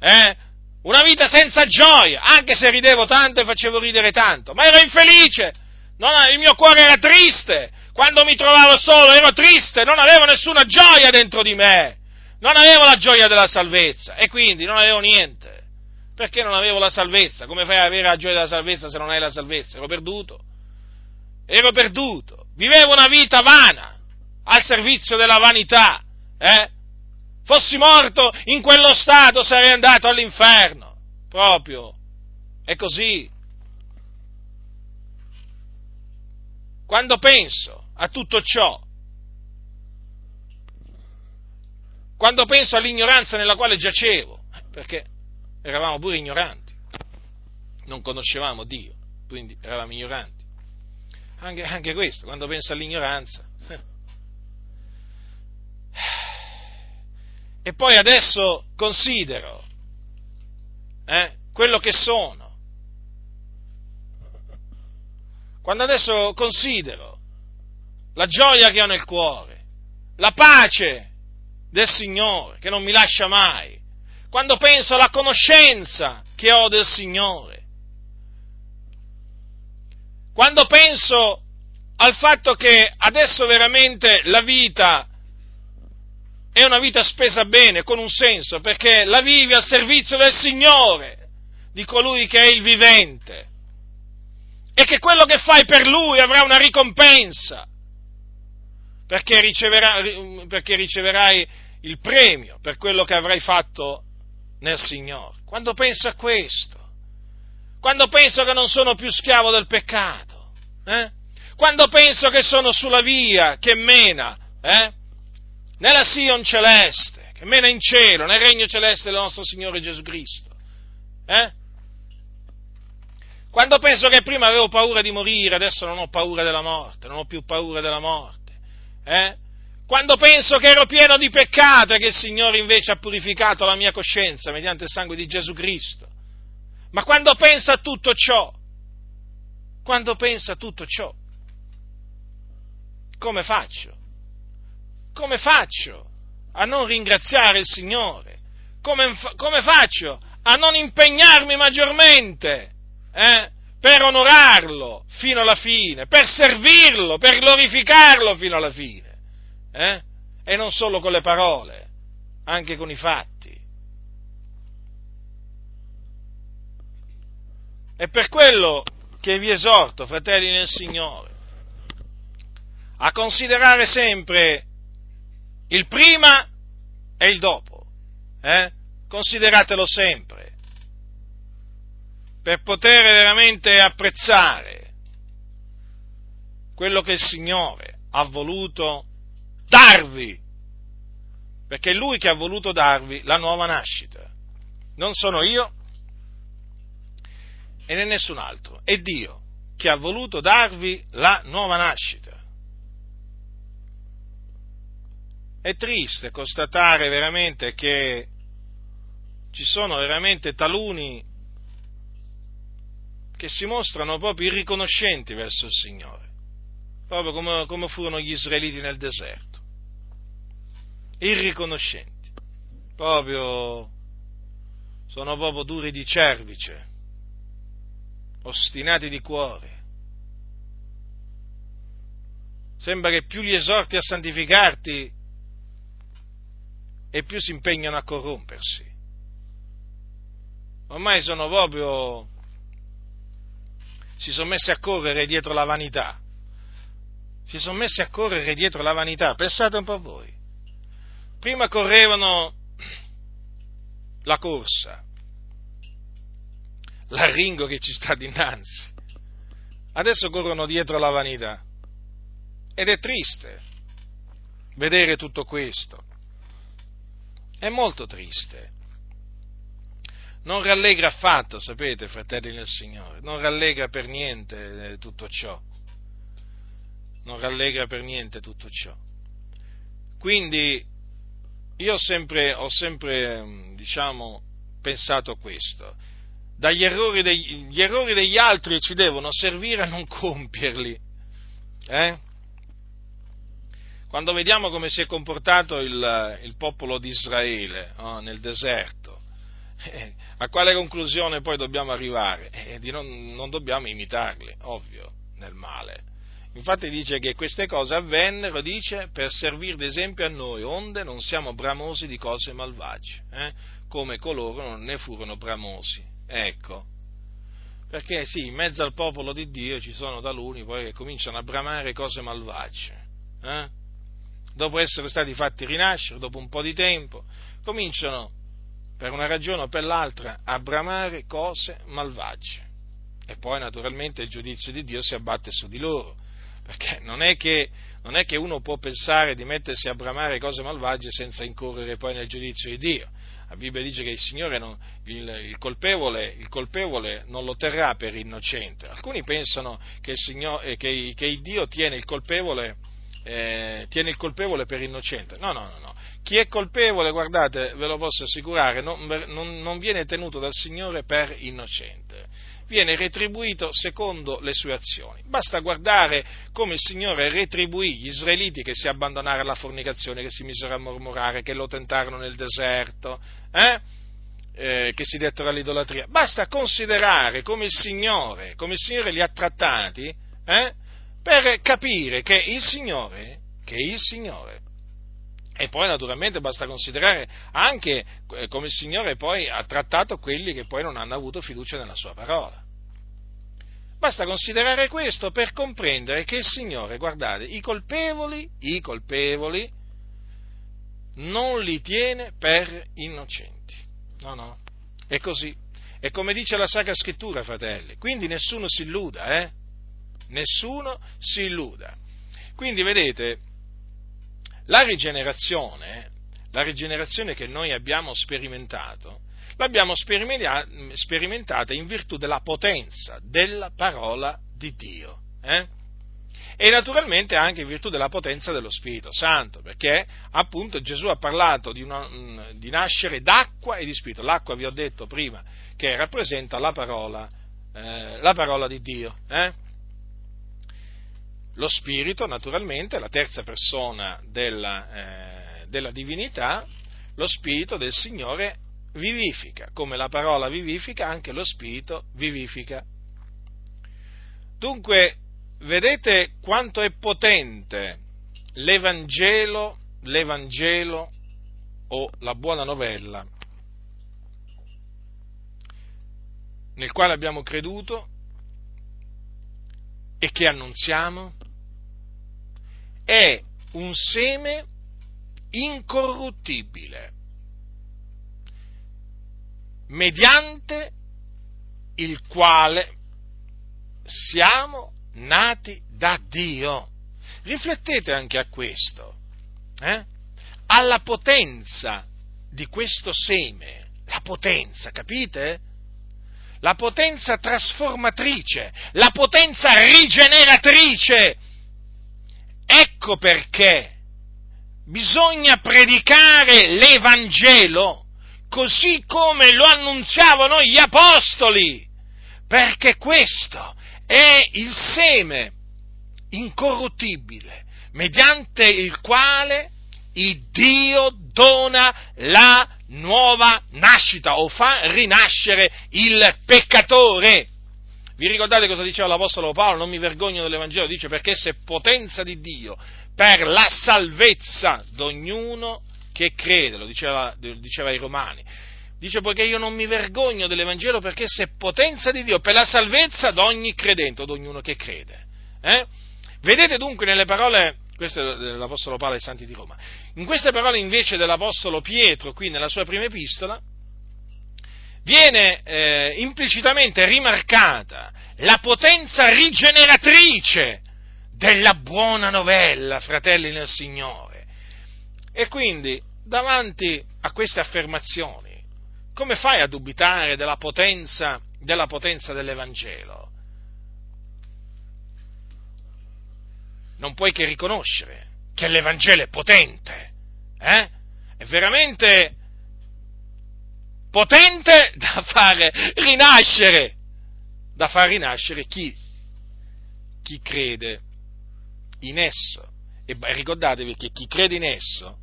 eh, una vita senza gioia, anche se ridevo tanto e facevo ridere tanto, ma ero infelice, non, il mio cuore era triste, quando mi trovavo solo ero triste, non avevo nessuna gioia dentro di me, non avevo la gioia della salvezza e quindi non avevo niente perché non avevo la salvezza. Come fai ad avere la gioia della salvezza se non hai la salvezza? Ero perduto. Ero perduto. Vivevo una vita vana, al servizio della vanità. Eh? Fossi morto in quello stato sarei andato all'inferno. Proprio. È così. Quando penso a tutto ciò, quando penso all'ignoranza nella quale giacevo, perché eravamo pure ignoranti, non conoscevamo Dio, quindi eravamo ignoranti. Anche, anche questo, quando penso all'ignoranza, E poi adesso considero eh, quello che sono. Quando adesso considero la gioia che ho nel cuore, la pace del Signore che non mi lascia mai, quando penso alla conoscenza che ho del Signore, quando penso al fatto che adesso veramente la vita è una vita spesa bene, con un senso, perché la vivi al servizio del Signore, di colui che è il vivente, e che quello che fai per Lui avrà una ricompensa, perché, riceverai, perché riceverai il premio per quello che avrai fatto nel Signore. Quando penso a questo, quando penso che non sono più schiavo del peccato, eh? quando penso che sono sulla via che mena eh? nella Sion celeste, che mena in cielo, nel regno celeste del nostro Signore Gesù Cristo. Eh? Quando penso che prima avevo paura di morire, adesso non ho paura della morte, non ho più paura della morte. Eh? Quando penso che ero pieno di peccato e che il Signore invece ha purificato la mia coscienza mediante il sangue di Gesù Cristo. Ma quando penso a tutto ciò, quando penso a tutto ciò, come faccio? Come faccio a non ringraziare il Signore? Come, come faccio a non impegnarmi maggiormente eh, per onorarlo fino alla fine, per servirlo, per glorificarlo fino alla fine? Eh? E non solo con le parole, anche con i fatti. È per quello che vi esorto, fratelli nel Signore, a considerare sempre il prima e il dopo. Eh? Consideratelo sempre, per poter veramente apprezzare quello che il Signore ha voluto darvi, perché è Lui che ha voluto darvi la nuova nascita. Non sono io e né nessun altro, è Dio che ha voluto darvi la nuova nascita. È triste constatare veramente che ci sono veramente taluni che si mostrano proprio irriconoscenti verso il Signore, proprio come, come furono gli israeliti nel deserto, irriconoscenti, proprio sono proprio duri di cervice, ostinati di cuore. Sembra che più li esorti a santificarti e più si impegnano a corrompersi. Ormai sono proprio, si sono messi a correre dietro la vanità. Si sono messi a correre dietro la vanità, pensate un po' voi. Prima correvano la corsa, l'arringo che ci sta dinanzi. Adesso corrono dietro la vanità. Ed è triste vedere tutto questo. È molto triste. Non rallegra affatto, sapete, fratelli nel Signore, non rallegra per niente eh, tutto ciò. Non rallegra per niente tutto ciò. Quindi io ho sempre, ho sempre mm, diciamo, pensato questo. Dagli errori degli, errori degli altri ci devono servire a non compierli. Eh? Quando vediamo come si è comportato il, il popolo di Israele oh, nel deserto, eh, a quale conclusione poi dobbiamo arrivare? Eh, non, non dobbiamo imitarli, ovvio, nel male. Infatti dice che queste cose avvennero, dice, per servire d'esempio a noi, onde non siamo bramosi di cose malvagie, eh? come coloro non ne furono bramosi. Ecco. Perché sì, in mezzo al popolo di Dio ci sono taluni poi che cominciano a bramare cose malvagie. Eh? dopo essere stati fatti rinascere, dopo un po' di tempo, cominciano, per una ragione o per l'altra, a bramare cose malvagie. E poi naturalmente il giudizio di Dio si abbatte su di loro, perché non è che, non è che uno può pensare di mettersi a bramare cose malvagie senza incorrere poi nel giudizio di Dio. La Bibbia dice che il Signore, non, il, il, colpevole, il, colpevole, non lo terrà per innocente. Alcuni pensano che il, Signore, che, che Dio tiene il colpevole eh, tiene il colpevole per innocente. No, no, no, no. Chi è colpevole, guardate, ve lo posso assicurare, non, non, non viene tenuto dal Signore per innocente. Viene retribuito secondo le sue azioni. Basta guardare come il Signore retribuì gli israeliti che si abbandonarono alla fornicazione, che si misero a mormorare, che lo tentarono nel deserto, eh? Eh, che si dettero all'idolatria. Basta considerare come il Signore, come il Signore li ha trattati, eh? Per capire che il Signore, che il Signore, e poi naturalmente basta considerare anche eh, come il Signore poi ha trattato quelli che poi non hanno avuto fiducia nella sua parola. Basta considerare questo per comprendere che il Signore, guardate, i colpevoli, i colpevoli, non li tiene per innocenti. No, no, è così. E come dice la Sacra Scrittura, fratelli. Quindi nessuno si illuda, eh? Nessuno si illuda. Quindi vedete, la rigenerazione, la rigenerazione che noi abbiamo sperimentato, l'abbiamo sperimentata in virtù della potenza della parola di Dio. Eh? E naturalmente anche in virtù della potenza dello Spirito Santo, perché appunto Gesù ha parlato di, una, di nascere d'acqua e di Spirito. L'acqua, vi ho detto prima, che rappresenta la parola, eh, la parola di Dio. Eh? Lo Spirito, naturalmente, la terza persona della, eh, della divinità, lo Spirito del Signore vivifica, come la parola vivifica, anche lo Spirito vivifica. Dunque, vedete quanto è potente l'Evangelo, l'Evangelo o la buona novella nel quale abbiamo creduto e che annunziamo? È un seme incorruttibile, mediante il quale siamo nati da Dio. Riflettete anche a questo, eh? alla potenza di questo seme, la potenza, capite? La potenza trasformatrice, la potenza rigeneratrice Ecco perché bisogna predicare l'Evangelo così come lo annunziavano gli apostoli, perché questo è il seme incorruttibile mediante il quale il Dio dona la nuova nascita o fa rinascere il peccatore. Vi ricordate cosa diceva l'Apostolo Paolo? Non mi vergogno dell'Evangelo, dice perché se potenza di Dio per la salvezza d'ognuno che crede, lo diceva, diceva ai Romani. Dice poiché io non mi vergogno dell'Evangelo perché se potenza di Dio per la salvezza d'ogni credente o d'ognuno che crede. Eh? Vedete dunque nelle parole, queste dell'Apostolo Paolo ai Santi di Roma, in queste parole invece dell'Apostolo Pietro, qui nella sua prima epistola, viene eh, implicitamente rimarcata la potenza rigeneratrice della buona novella, fratelli nel Signore. E quindi, davanti a queste affermazioni, come fai a dubitare della potenza, della potenza dell'Evangelo? Non puoi che riconoscere che l'Evangelo è potente, eh? È veramente potente da fare rinascere, da far rinascere chi, chi crede in esso. E ricordatevi che chi crede in esso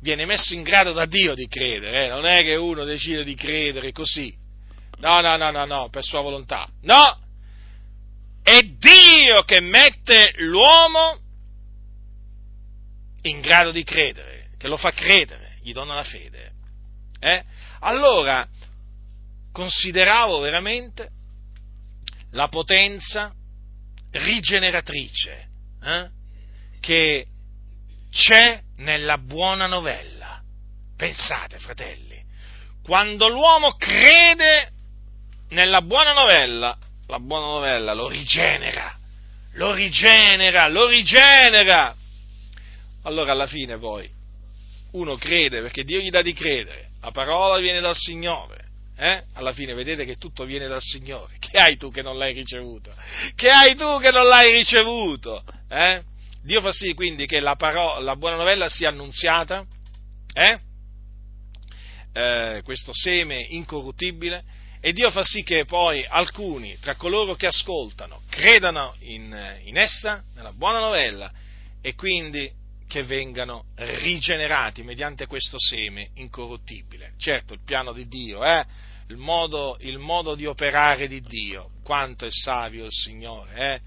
viene messo in grado da Dio di credere, eh? non è che uno decide di credere così. No, no, no, no, no, per sua volontà. No! È Dio che mette l'uomo in grado di credere, che lo fa credere, gli dona la fede. Eh? Allora consideravo veramente la potenza rigeneratrice eh, che c'è nella buona novella. Pensate, fratelli, quando l'uomo crede nella buona novella, la buona novella lo rigenera, lo rigenera, lo rigenera. Allora alla fine poi uno crede perché Dio gli dà di credere la parola viene dal Signore. Eh? Alla fine vedete che tutto viene dal Signore. Che hai tu che non l'hai ricevuto? Che hai tu che non l'hai ricevuto? Eh? Dio fa sì quindi che la, parola, la buona novella sia annunziata, eh? Eh, questo seme incorruttibile, e Dio fa sì che poi alcuni tra coloro che ascoltano credano in, in essa, nella buona novella, e quindi che vengano rigenerati mediante questo seme incorruttibile. Certo, il piano di Dio, eh? il, modo, il modo di operare di Dio, quanto è savio il Signore, eh?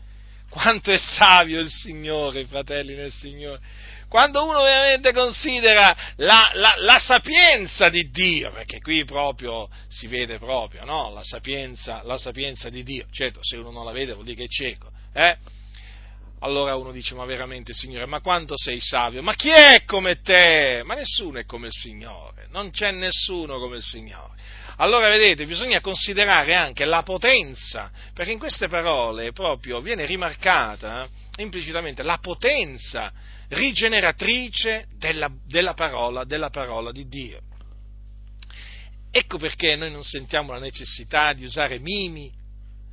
quanto è savio il Signore, fratelli nel Signore. Quando uno veramente considera la, la, la, sapienza di Dio, perché qui proprio si vede proprio no? la, sapienza, la sapienza di Dio, certo se uno non la vede vuol dire che è cieco, eh? Allora uno dice ma veramente Signore, ma quanto sei savio? Ma chi è come te? Ma nessuno è come il Signore, non c'è nessuno come il Signore. Allora vedete, bisogna considerare anche la potenza, perché in queste parole proprio viene rimarcata eh, implicitamente la potenza rigeneratrice della, della, parola, della parola di Dio. Ecco perché noi non sentiamo la necessità di usare mimi,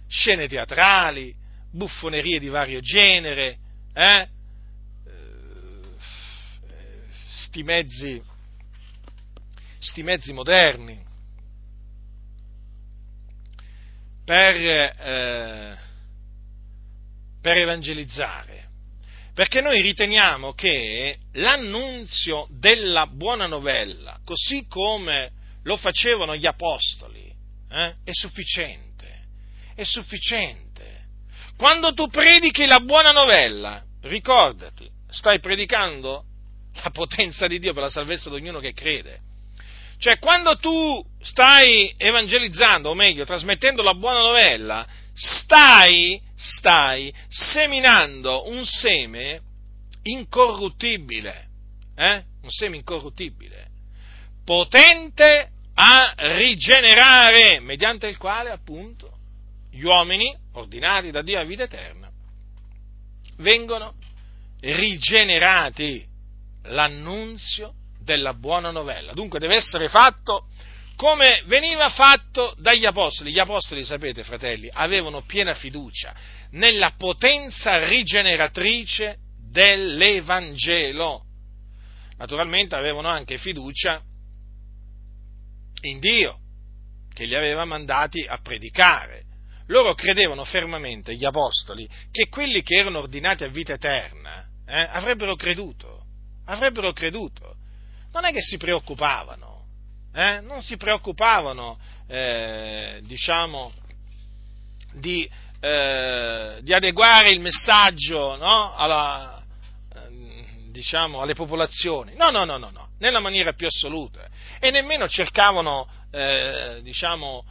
scene teatrali, buffonerie di vario genere, eh? sti mezzi, sti mezzi moderni. per, eh, per evangelizzare. Perché noi riteniamo che l'annunzio della buona novella, così come lo facevano gli apostoli, eh, è sufficiente. È sufficiente. Quando tu predichi la buona novella, ricordati, stai predicando la potenza di Dio per la salvezza di ognuno che crede. Cioè, quando tu stai evangelizzando, o meglio, trasmettendo la buona novella, stai, stai seminando un seme incorruttibile, eh? un seme incorruttibile, potente a rigenerare, mediante il quale, appunto, gli uomini, ordinati da Dio a vita eterna, vengono rigenerati l'annunzio della buona novella. Dunque deve essere fatto come veniva fatto dagli apostoli. Gli apostoli, sapete, fratelli, avevano piena fiducia nella potenza rigeneratrice dell'Evangelo. Naturalmente avevano anche fiducia in Dio, che li aveva mandati a predicare. Loro credevano fermamente, gli apostoli, che quelli che erano ordinati a vita eterna eh, avrebbero creduto, avrebbero creduto non è che si preoccupavano, eh? non si preoccupavano, eh, diciamo, di, eh, di, adeguare il messaggio no? Alla, ehm, diciamo, alle popolazioni. No, no, no, no, no, nella maniera più assoluta. E nemmeno cercavano, eh, diciamo,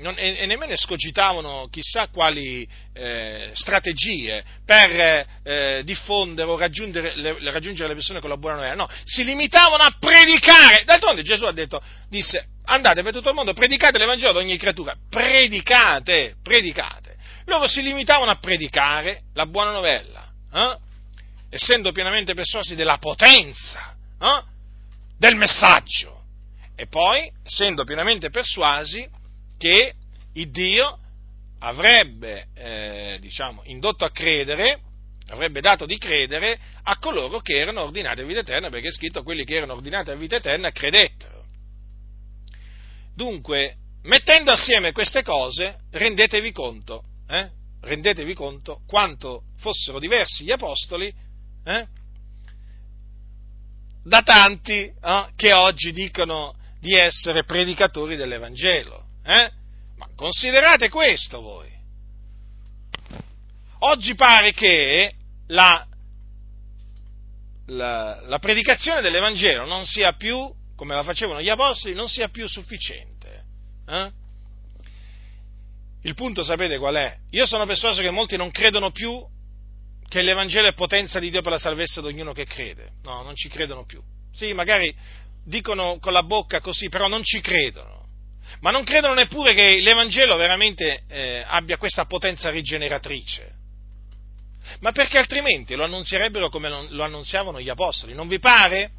non, e, e, nemmeno escogitavano chissà quali eh, strategie per eh, diffondere o raggiungere le, raggiungere le, persone con la buona novella, no, si limitavano a predicare. D'altronde Gesù ha detto, disse, andate per tutto il mondo, predicate l'Evangelo ad ogni creatura, predicate, predicate. Loro si limitavano a predicare la buona novella, eh? essendo pienamente persuasi della potenza eh? del messaggio. E poi, essendo pienamente persuasi che il Dio avrebbe eh, diciamo, indotto a credere, avrebbe dato di credere a coloro che erano ordinati a vita eterna, perché è scritto quelli che erano ordinati a vita eterna credettero. Dunque, mettendo assieme queste cose, rendetevi conto, eh, rendetevi conto quanto fossero diversi gli apostoli eh, da tanti eh, che oggi dicono di essere predicatori dell'Evangelo. Eh? Ma considerate questo voi. Oggi pare che la, la, la predicazione dell'Evangelo non sia più, come la facevano gli apostoli, non sia più sufficiente. Eh? Il punto sapete qual è? Io sono persuaso che molti non credono più che l'Evangelo è potenza di Dio per la salvezza di ognuno che crede. No, non ci credono più. Sì, magari dicono con la bocca così, però non ci credono ma non credono neppure che l'Evangelo veramente eh, abbia questa potenza rigeneratrice. Ma perché altrimenti lo annunzierebbero come lo annunziavano gli apostoli, non vi pare?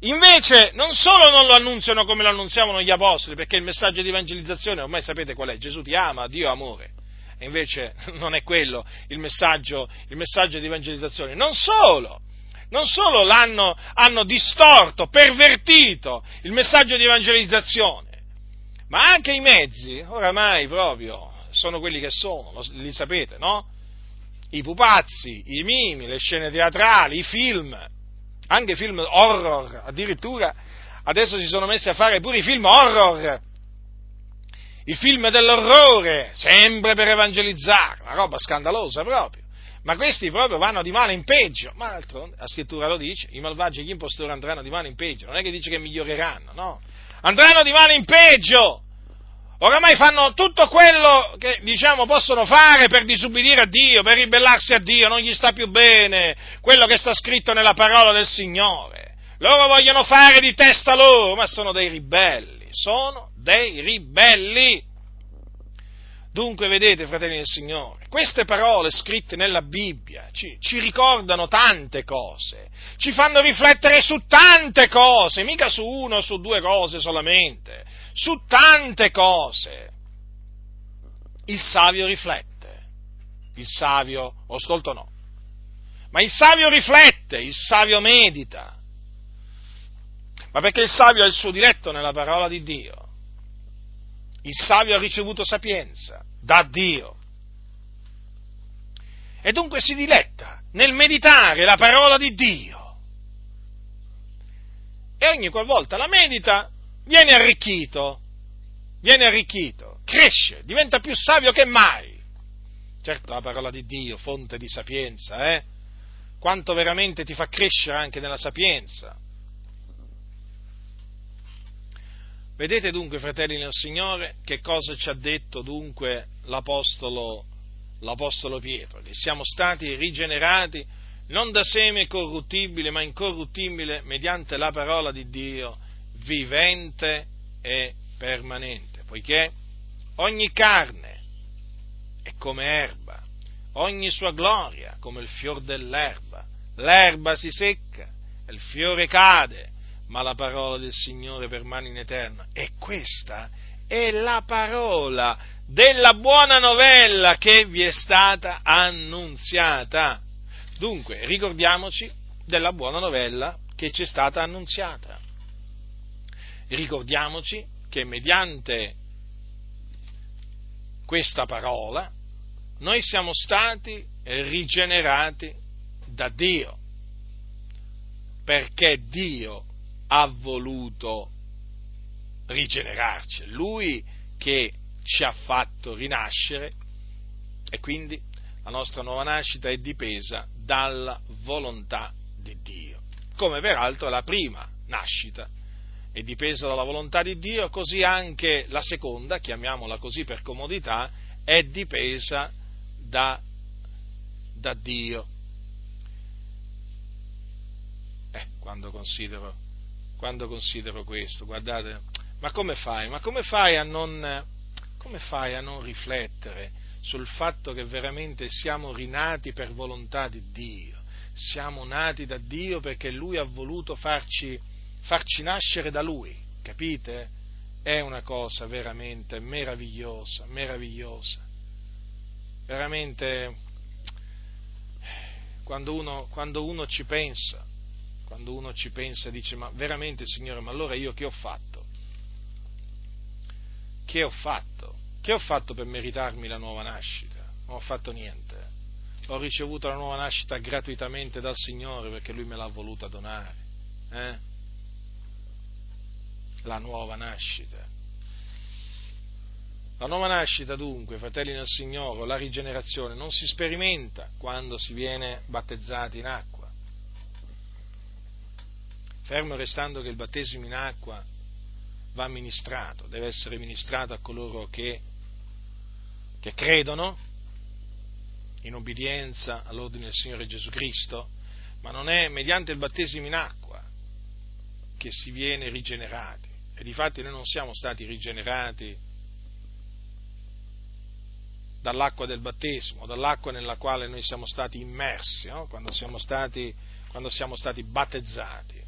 Invece non solo non lo annunziano come lo annunziavano gli apostoli, perché il messaggio di evangelizzazione ormai sapete qual è, Gesù ti ama, Dio amore. E invece *laughs* non è quello il messaggio, il messaggio di evangelizzazione. Non solo, non solo l'hanno hanno distorto, pervertito il messaggio di evangelizzazione, ma anche i mezzi, oramai proprio, sono quelli che sono, li sapete, no? I pupazzi, i mimi, le scene teatrali, i film, anche film horror, addirittura adesso si sono messi a fare pure i film horror, i film dell'orrore, sempre per evangelizzare, una roba scandalosa proprio. Ma questi proprio vanno di male in peggio, ma d'altronde la scrittura lo dice, i malvagi e gli impostori andranno di male in peggio, non è che dice che miglioreranno, no, andranno di male in peggio, oramai fanno tutto quello che diciamo possono fare per disubbidire a Dio, per ribellarsi a Dio, non gli sta più bene quello che sta scritto nella parola del Signore. Loro vogliono fare di testa loro, ma sono dei ribelli, sono dei ribelli. Dunque, vedete, fratelli del Signore, queste parole scritte nella Bibbia ci, ci, ricordano tante cose, ci fanno riflettere su tante cose, mica su una o su due cose solamente, su tante cose. Il savio riflette, il savio, o stolto no, ma il savio riflette, il savio medita, ma perché il savio ha il suo diletto nella parola di Dio il savio ha ricevuto sapienza da Dio. E dunque si diletta nel meditare la parola di Dio. E ogni qualvolta la medita viene arricchito, viene arricchito, cresce, diventa più savio che mai. Certo la parola di Dio, fonte di sapienza, eh? Quanto veramente ti fa crescere anche nella sapienza. Vedete dunque, fratelli nel Signore, che cosa ci ha detto dunque l'Apostolo, l'Apostolo Pietro? Che siamo stati rigenerati non da seme corruttibile, ma incorruttibile mediante la parola di Dio, vivente e permanente, poiché ogni carne è come erba, ogni sua gloria come il fior dell'erba. L'erba si secca, il fiore cade, ma la parola del Signore permane in eterno. E questa è la parola della buona novella che vi è stata annunziata. Dunque, ricordiamoci della buona novella che ci è stata annunziata. Ricordiamoci che mediante questa parola noi siamo stati rigenerati da Dio, perché Dio ha voluto rigenerarci, lui che ci ha fatto rinascere e quindi la nostra nuova nascita è dipesa dalla volontà di Dio, come peraltro la prima nascita è dipesa dalla volontà di Dio, così anche la seconda, chiamiamola così per comodità, è dipesa da, da Dio. Eh, quando considero quando considero questo, guardate, ma come fai? Ma come fai a non, fai a non riflettere sul fatto che veramente siamo rinati per volontà di Dio? Siamo nati da Dio perché Lui ha voluto farci, farci nascere da Lui, capite? È una cosa veramente meravigliosa, meravigliosa. Veramente, quando uno, quando uno ci pensa, quando uno ci pensa e dice ma veramente Signore, ma allora io che ho fatto? Che ho fatto? Che ho fatto per meritarmi la nuova nascita? Non ho fatto niente. Ho ricevuto la nuova nascita gratuitamente dal Signore perché Lui me l'ha voluta donare. Eh? La nuova nascita. La nuova nascita dunque, fratelli nel Signore, la rigenerazione non si sperimenta quando si viene battezzati in acqua fermo restando che il battesimo in acqua va ministrato, deve essere ministrato a coloro che, che credono in obbedienza all'ordine del Signore Gesù Cristo, ma non è mediante il battesimo in acqua che si viene rigenerati. E difatti noi non siamo stati rigenerati dall'acqua del battesimo, dall'acqua nella quale noi siamo stati immersi, no? quando, siamo stati, quando siamo stati battezzati.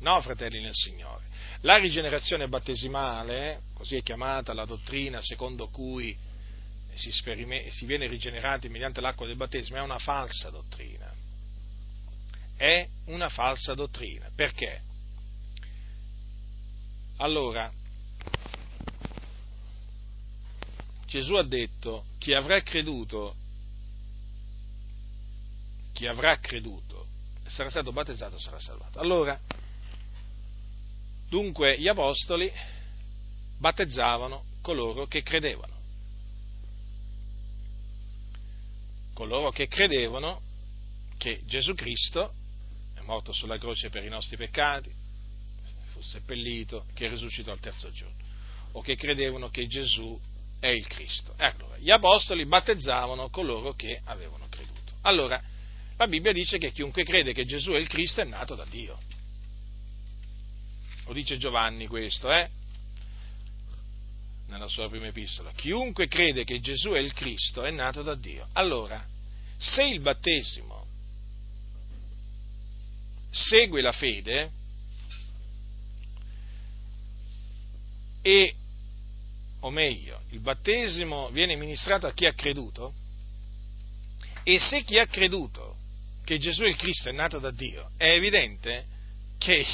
No, fratelli nel Signore. La rigenerazione battesimale, così è chiamata la dottrina secondo cui si, si viene rigenerati mediante l'acqua del battesimo è una falsa dottrina. È una falsa dottrina. Perché? Allora, Gesù ha detto, chi avrà creduto, chi avrà creduto, sarà stato battezzato, sarà salvato. Allora, dunque gli apostoli battezzavano coloro che credevano. Coloro che credevano che Gesù Cristo è morto sulla croce per i nostri peccati, fu seppellito, che risuscitò al terzo giorno, o che credevano che Gesù è il Cristo. Allora, gli apostoli battezzavano coloro che avevano creduto. Allora, la Bibbia dice che chiunque crede che Gesù è il Cristo è nato da Dio. Lo dice Giovanni questo, eh? Nella sua prima epistola. Chiunque crede che Gesù è il Cristo è nato da Dio. Allora, se il battesimo segue la fede e o meglio, il battesimo viene ministrato a chi ha creduto, e se chi ha creduto che Gesù è il Cristo è nato da Dio, è evidente che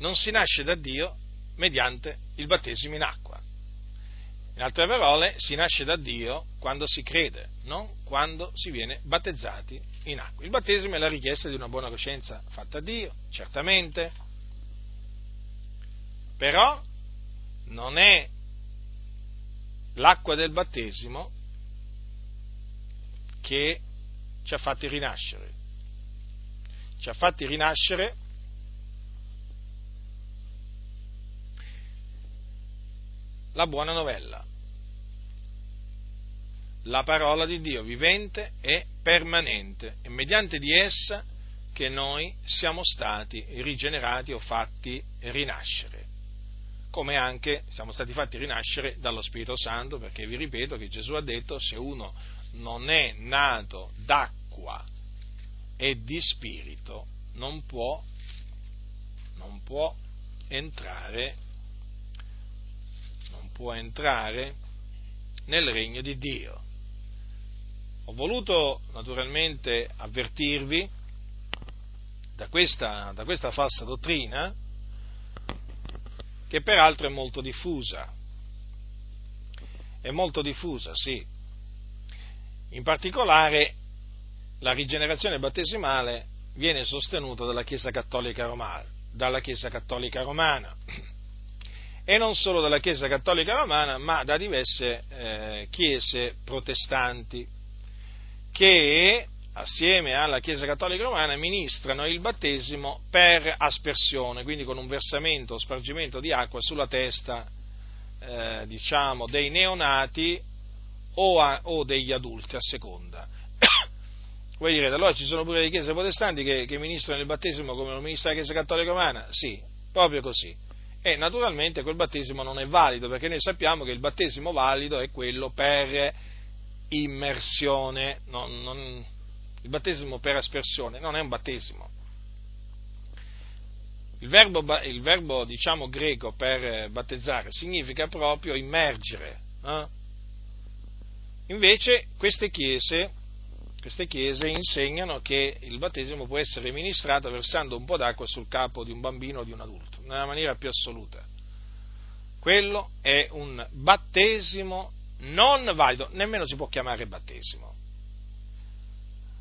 non si nasce da Dio mediante il battesimo in acqua. In altre parole, si nasce da Dio quando si crede, non quando si viene battezzati in acqua. Il battesimo è la richiesta di una buona coscienza fatta a Dio, certamente, però non è l'acqua del battesimo che ci ha fatti rinascere. Ci ha fatti rinascere la buona novella, la parola di Dio vivente e permanente, e mediante di essa che noi siamo stati rigenerati o fatti rinascere. Come anche siamo stati fatti rinascere dallo Spirito Santo, perché vi ripeto che Gesù ha detto se uno non è nato d'acqua e di Spirito non può, non può entrare, può entrare nel regno di Dio. Ho voluto naturalmente avvertirvi da questa, da questa falsa dottrina, che peraltro è molto diffusa. È molto diffusa, sì. In particolare la rigenerazione battesimale viene sostenuta dalla Chiesa Cattolica Romana, dalla Chiesa Cattolica Romana e non solo dalla Chiesa Cattolica Romana, ma da diverse eh, chiese protestanti che assieme alla Chiesa Cattolica Romana, ministrano il battesimo per aspersione, quindi con un versamento o spargimento di acqua sulla testa, eh, diciamo, dei neonati o, a, o, degli adulti, a seconda. *coughs* Voi direte, allora ci sono pure le chiese protestanti che, che ministrano il battesimo come lo ministra la Chiesa Cattolica Romana? Sì, proprio così. E naturalmente quel battesimo non è valido, perché noi sappiamo che il battesimo valido è quello per immersione, non, non, il battesimo per aspersione non è un battesimo. Il verbo, il verbo diciamo, greco per battezzare significa proprio immergere. Eh? Invece queste chiese, queste chiese insegnano che il battesimo può essere ministrato versando un po' d'acqua sul capo di un bambino o di un adulto, nella maniera più assoluta. Quello è un battesimo non valido, nemmeno si può chiamare battesimo.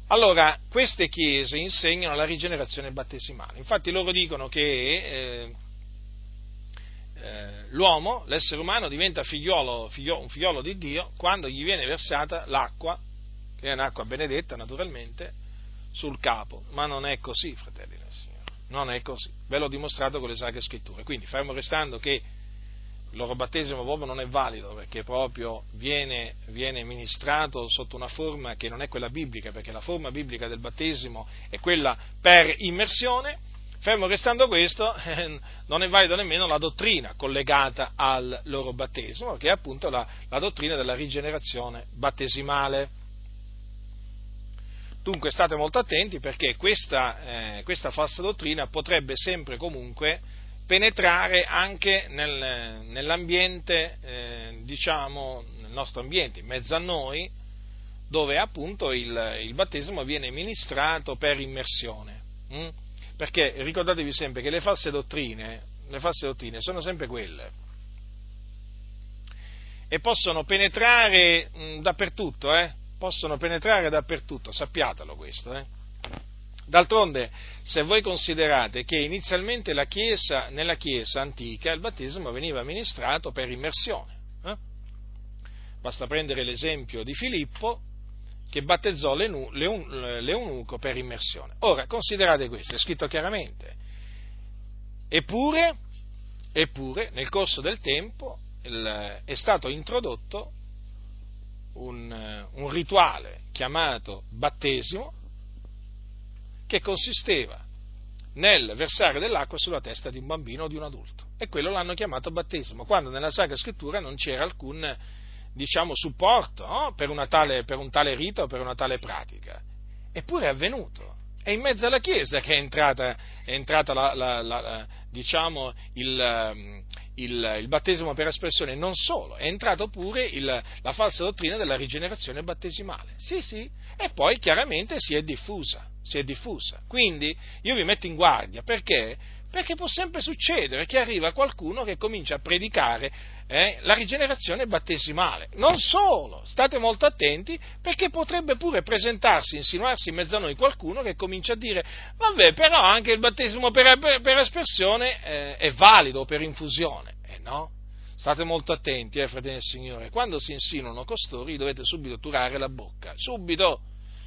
Allora, queste chiese insegnano la rigenerazione battesimale. Infatti loro dicono che eh, eh, l'uomo, l'essere umano, diventa figliolo, figliolo, un figliolo di Dio quando gli viene versata l'acqua, che è un'acqua benedetta naturalmente, sul capo. Ma non è così, fratelli del Signore. Non è così. Ve l'ho dimostrato con le sacre scritture. Quindi, fermo restando che il loro battesimo proprio non è valido perché proprio viene, viene, ministrato sotto una forma che non è quella biblica, perché la forma biblica del battesimo è quella per immersione. Fermo restando questo, *laughs* non è valida nemmeno la dottrina collegata al loro battesimo, che è appunto la, la dottrina della rigenerazione battesimale. Dunque state molto attenti perché questa, eh, questa falsa dottrina potrebbe sempre comunque penetrare anche nel, nell'ambiente, eh, diciamo, nel nostro ambiente, in mezzo a noi, dove appunto il, il battesimo viene ministrato per immersione. Hm? Perché ricordatevi sempre che le false dottrine, le false dottrine sono sempre quelle e possono penetrare mh, dappertutto, eh? Possono penetrare dappertutto, sappiatelo questo. Eh? D'altronde, se voi considerate che inizialmente chiesa, nella Chiesa antica il battesimo veniva amministrato per immersione, eh? basta prendere l'esempio di Filippo che battezzò l'eunuco per immersione. Ora, considerate questo, è scritto chiaramente. Eppure, eppure nel corso del tempo il, è stato introdotto un, un rituale chiamato battesimo che consisteva nel versare dell'acqua sulla testa di un bambino o di un adulto. E quello l'hanno chiamato battesimo, quando nella Sacra Scrittura non c'era alcun diciamo, supporto no? per, tale, per, un tale rito o per una tale pratica. Eppure è avvenuto. È in mezzo alla Chiesa che è entrata, è entrata la, la, la, diciamo, il, il, il, battesimo per espressione, non solo, è entrata pure il, la falsa dottrina della rigenerazione battesimale. Sì, sì, e poi chiaramente si è diffusa, si è diffusa. Quindi io vi metto in guardia perché perché può sempre succedere che arriva qualcuno che comincia a predicare eh, la rigenerazione battesimale. Non solo, state molto attenti perché potrebbe pure presentarsi, insinuarsi in mezzo a noi qualcuno che comincia a dire vabbè però anche il battesimo per, per, per espressione eh, è valido per infusione. Eh no? State molto attenti, eh, fratelli del Signore, quando si insinuano costori dovete subito turare la bocca, subito,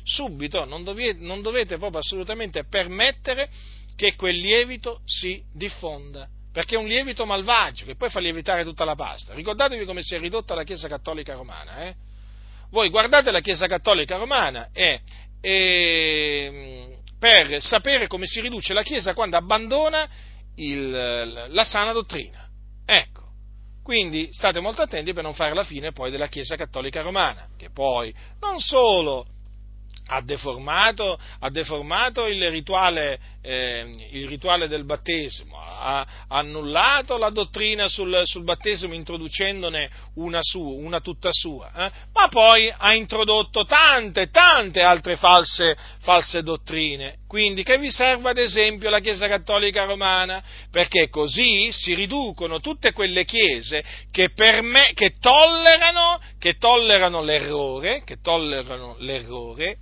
subito, non dovete, non dovete proprio assolutamente permettere che quel lievito si diffonda, perché è un lievito malvagio che poi fa lievitare tutta la pasta. Ricordatevi come si è ridotta la Chiesa Cattolica Romana. Eh? Voi guardate la Chiesa Cattolica Romana e, e, per sapere come si riduce la Chiesa quando abbandona il, la sana dottrina. Ecco. Quindi state molto attenti per non fare la fine poi della Chiesa Cattolica Romana, che poi non solo ha deformato, ha deformato il, rituale, eh, il, rituale, del battesimo, ha, annullato la dottrina sul, sul battesimo introducendone una, su, una tutta sua, eh? ma poi ha introdotto tante, tante altre false, false dottrine. Quindi che vi serve ad esempio la Chiesa Cattolica Romana? Perché così si riducono tutte quelle chiese che, me, che, tollerano, che tollerano l'errore, che tollerano l'errore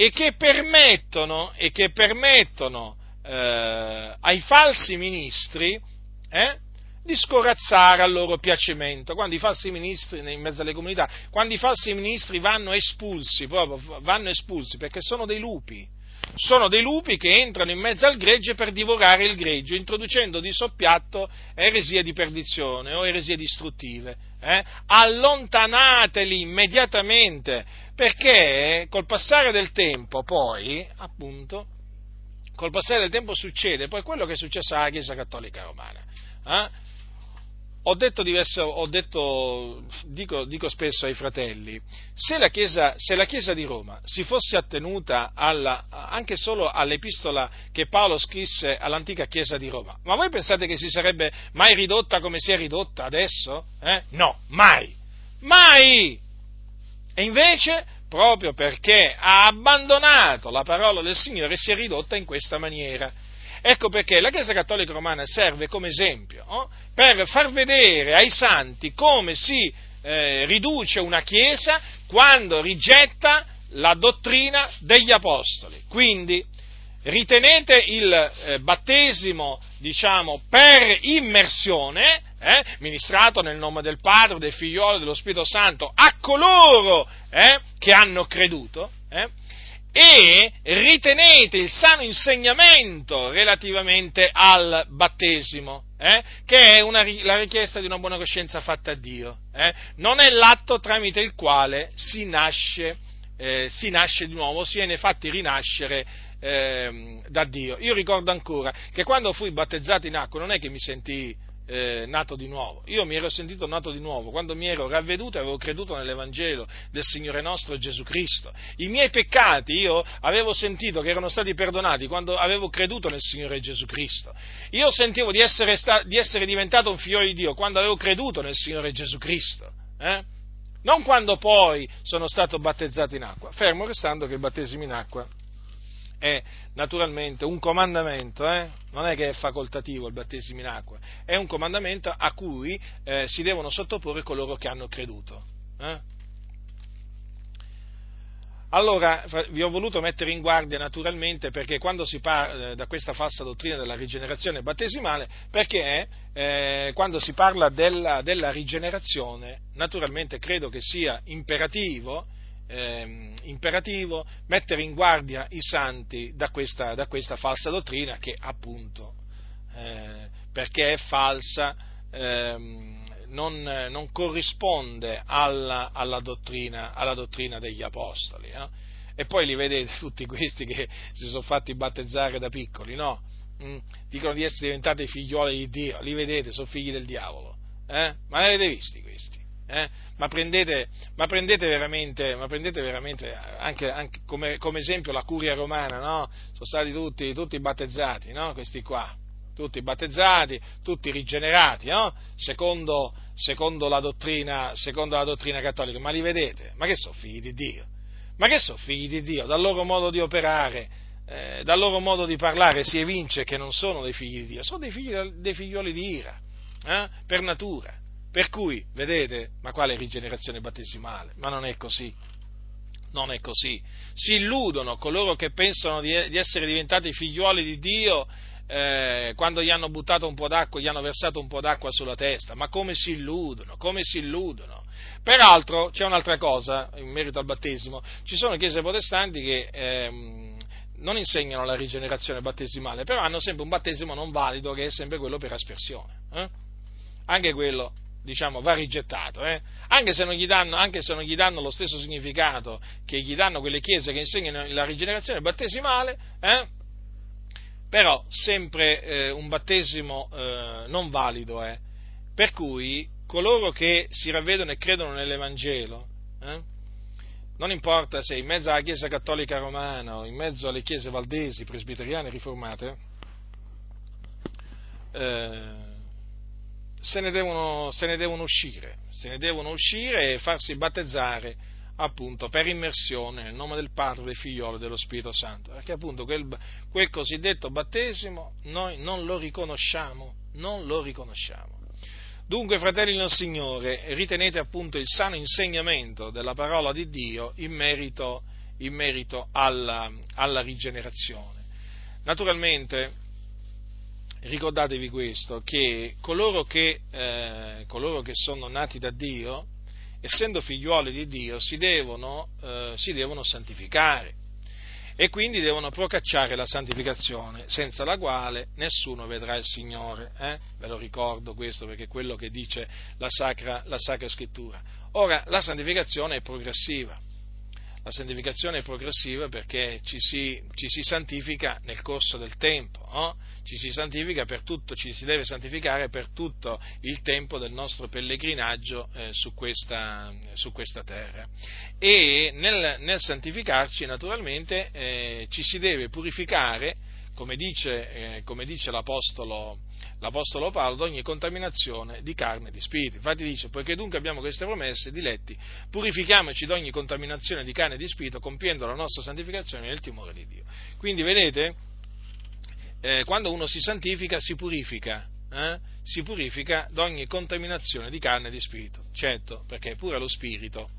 e che permettono, e che permettono eh, ai falsi ministri eh, di scorazzare al loro piacimento. Quando i falsi ministri, in mezzo alle comunità, quando i falsi ministri vanno espulsi, proprio, vanno espulsi perché sono dei lupi, sono dei lupi che entrano in mezzo al gregge per divorare il greggio, introducendo di soppiatto eresie di perdizione o eresie distruttive. Eh? Allontanateli immediatamente, perché col passare del tempo poi, appunto, col passare del tempo succede poi quello che è successo alla Chiesa Cattolica Romana. Eh? ho detto, diverso, ho detto dico, dico, spesso ai fratelli, se la, Chiesa, se la, Chiesa, di Roma si fosse attenuta alla, anche solo all'epistola che Paolo scrisse all'antica Chiesa di Roma, ma voi pensate che si sarebbe mai ridotta come si è ridotta adesso? Eh? No, mai, mai! E invece, proprio perché ha abbandonato la parola del Signore, si è ridotta in questa maniera. Ecco perché la Chiesa Cattolica Romana serve come esempio oh, per far vedere ai santi come si eh, riduce una Chiesa quando rigetta la dottrina degli Apostoli. Quindi ritenete il eh, battesimo, diciamo, per immersione, eh, ministrato nel nome del Padre, del Figliolo e dello Spirito Santo a coloro eh, che hanno creduto, eh, e ritenete il sano insegnamento relativamente al battesimo, eh, che è una, la richiesta di una buona coscienza fatta a Dio. Eh? Non è l'atto tramite il quale si nasce, si nasce di nuovo, si viene fatti rinascere ehm, da Dio. Io ricordo ancora che quando fui battezzato in acqua non è che mi sentii eh, nato di nuovo. Io mi ero sentito nato di nuovo quando mi ero ravveduto e avevo creduto nell'Evangelo del Signore nostro Gesù Cristo. I miei peccati io avevo sentito che erano stati perdonati quando avevo creduto nel Signore Gesù Cristo. Io sentivo di essere, sta- di essere diventato un figlio di Dio quando avevo creduto nel Signore Gesù Cristo. Eh? non quando poi sono stato battezzato in acqua, fermo restando che il battesimo in acqua è naturalmente un comandamento, eh? non è che è facoltativo il battesimo in acqua, è un comandamento a cui eh, si devono sottoporre coloro che hanno creduto. Eh? Allora vi ho voluto mettere in guardia naturalmente perché quando si parla eh, da questa falsa dottrina della rigenerazione battesimale, perché eh, quando si parla della, della, rigenerazione, naturalmente credo che sia imperativo, eh, imperativo mettere in guardia i santi da questa, da questa falsa dottrina che appunto, eh, perché è falsa, ehm, non, non corrisponde alla, alla, dottrina, alla, dottrina, degli apostoli. Eh? E poi li vedete tutti questi che si sono fatti battezzare da piccoli, no? Mm, dicono di essere diventati figlioli di Dio, li vedete, sono figli del diavolo. Eh? Ma li avete visti questi? Eh? Ma, prendete, ma, prendete, veramente, ma prendete veramente anche, anche come, come, esempio la curia romana, no? Sono stati tutti, tutti battezzati, no? Questi qua tutti battezzati, tutti rigenerati, no? secondo, secondo, la dottrina, secondo, la dottrina, cattolica. Ma li vedete? Ma che sono figli di Dio? Ma che sono figli di Dio? Dal loro modo di operare, eh, dal loro modo di parlare si evince che non sono dei figli di Dio, sono dei, figli, dei figlioli di ira, eh? per natura. Per cui, vedete, ma quale rigenerazione battesimale? Ma non è così. Non è così. Si illudono coloro che pensano di, essere diventati figliuoli di Dio eh, quando gli hanno buttato un po' d'acqua, gli hanno versato un po' d'acqua sulla testa, ma come si illudono, come si illudono. Peraltro c'è un'altra cosa in merito al battesimo, ci sono chiese protestanti che ehm, non insegnano la rigenerazione battesimale, però hanno sempre un battesimo non valido che è sempre quello per aspersione. Eh? Anche quello diciamo, va rigettato, eh? anche, se danno, anche, se non gli danno, lo stesso significato che gli danno quelle chiese che insegnano la rigenerazione battesimale, eh? però sempre eh, un battesimo eh, non valido è. Per cui coloro che si ravvedono e credono nell'Evangelo, eh, non importa se in mezzo alla Chiesa Cattolica Romana o in mezzo alle chiese valdesi, presbiteriane, riformate, eh, se ne, devono, se ne devono uscire, se ne devono uscire e farsi battezzare appunto per immersione nel nome del Padre, del Figliolo e dello Spirito Santo, perché appunto quel, quel cosiddetto battesimo noi non lo riconosciamo, non lo riconosciamo. Dunque, fratelli del Signore, ritenete appunto il sano insegnamento della parola di Dio in merito, in merito alla, alla rigenerazione. Naturalmente, ricordatevi questo, che coloro che, eh, coloro che sono nati da Dio, essendo figliuoli di Dio, si devono, eh, si devono santificare e quindi devono procacciare la santificazione, senza la quale nessuno vedrà il Signore. Eh? Ve lo ricordo questo perché è quello che dice la Sacra, la Sacra Scrittura. Ora, la santificazione è progressiva, la santificazione è progressiva perché ci si, ci si santifica nel corso del tempo, no? ci si santifica per tutto, ci si deve santificare per tutto il tempo del nostro pellegrinaggio eh, su, questa, su, questa, terra. E nel, nel santificarci naturalmente eh, ci si deve purificare, come dice, eh, come dice l'Apostolo, l'Apostolo Paolo ad ogni contaminazione di carne e di spirito. Infatti dice, poiché dunque abbiamo queste promesse, diletti, purifichiamoci da ogni contaminazione di carne e di spirito, compiendo la nostra santificazione nel timore di Dio. Quindi vedete, eh, quando uno si santifica si purifica, eh? si purifica da ogni contaminazione di carne e di spirito. Certo, perché pure lo spirito,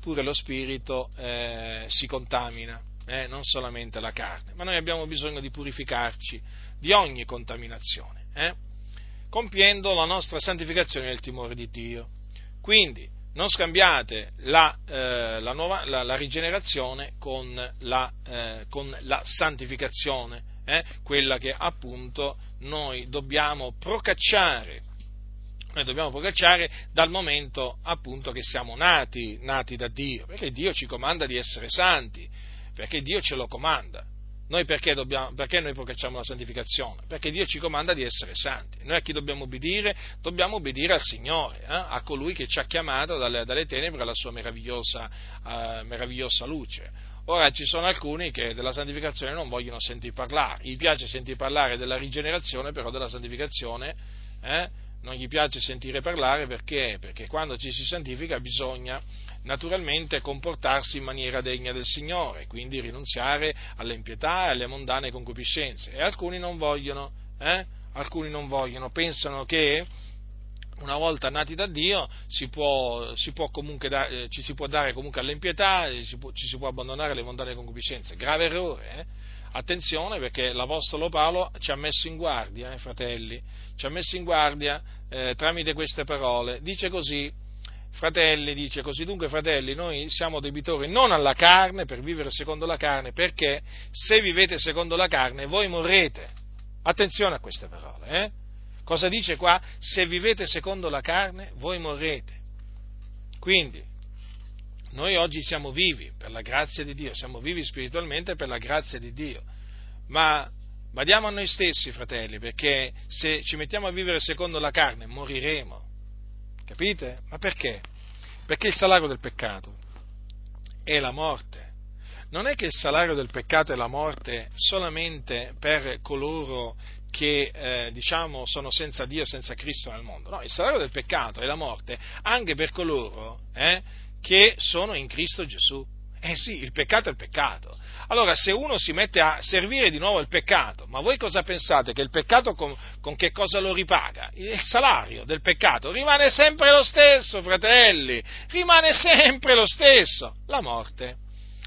pure lo spirito eh, si contamina. Eh, non solamente la carne, ma noi abbiamo bisogno di purificarci di ogni contaminazione eh? compiendo la nostra santificazione nel timore di Dio. Quindi non scambiate la, eh, la, nuova, la, la rigenerazione con la, eh, con santificazione, eh? quella che appunto noi dobbiamo procacciare. Noi dobbiamo procacciare dal momento appunto che siamo nati, nati da Dio, perché Dio ci comanda di essere santi, perché Dio ce lo comanda. Noi perché, dobbiamo, perché noi procacciamo la santificazione? Perché Dio ci comanda di essere santi. Noi a chi dobbiamo obbedire? Dobbiamo obbedire al Signore, eh? a colui che ci ha chiamato dalle, dalle tenebre alla sua meravigliosa, uh, meravigliosa luce. Ora ci sono alcuni che della santificazione non vogliono sentir parlare, gli piace sentir parlare della rigenerazione, però della santificazione eh, non gli piace sentire parlare perché? Perché quando ci si santifica bisogna naturalmente comportarsi in maniera degna del Signore, quindi rinunziare alle impietà e alle mondane concupiscenze. E alcuni non vogliono, eh? alcuni non vogliono, pensano che una volta nati da Dio si può, si può da, eh, ci si può dare comunque all'impietà, ci, ci si può abbandonare alle mondane concupiscenze. Grave errore, eh? Attenzione perché l'Apostolo Paolo ci ha messo in guardia, eh, fratelli, ci ha messo in guardia eh, tramite queste parole. Dice così, fratelli, dice così, dunque fratelli, noi siamo debitori non alla carne per vivere secondo la carne, perché se vivete secondo la carne voi morrete. Attenzione a queste parole, eh? Cosa dice qua? Se vivete secondo la carne, voi morrete. Quindi, noi oggi siamo vivi per la grazia di Dio, siamo vivi spiritualmente per la grazia di Dio, ma badiamo a noi stessi, fratelli, perché se ci mettiamo a vivere secondo la carne moriremo. Capite? Ma perché? Perché il salario del peccato è la morte. Non è che il salario del peccato è la morte solamente per coloro che eh, diciamo sono senza Dio, senza Cristo nel mondo. No, il salario del peccato è la morte anche per coloro eh, che sono in Cristo Gesù. Eh sì, il peccato è il peccato. Allora, se uno si mette a servire di nuovo il peccato, ma voi cosa pensate? Che il peccato con, con, che cosa lo ripaga? Il salario del peccato rimane sempre lo stesso, fratelli, rimane sempre lo stesso, la morte.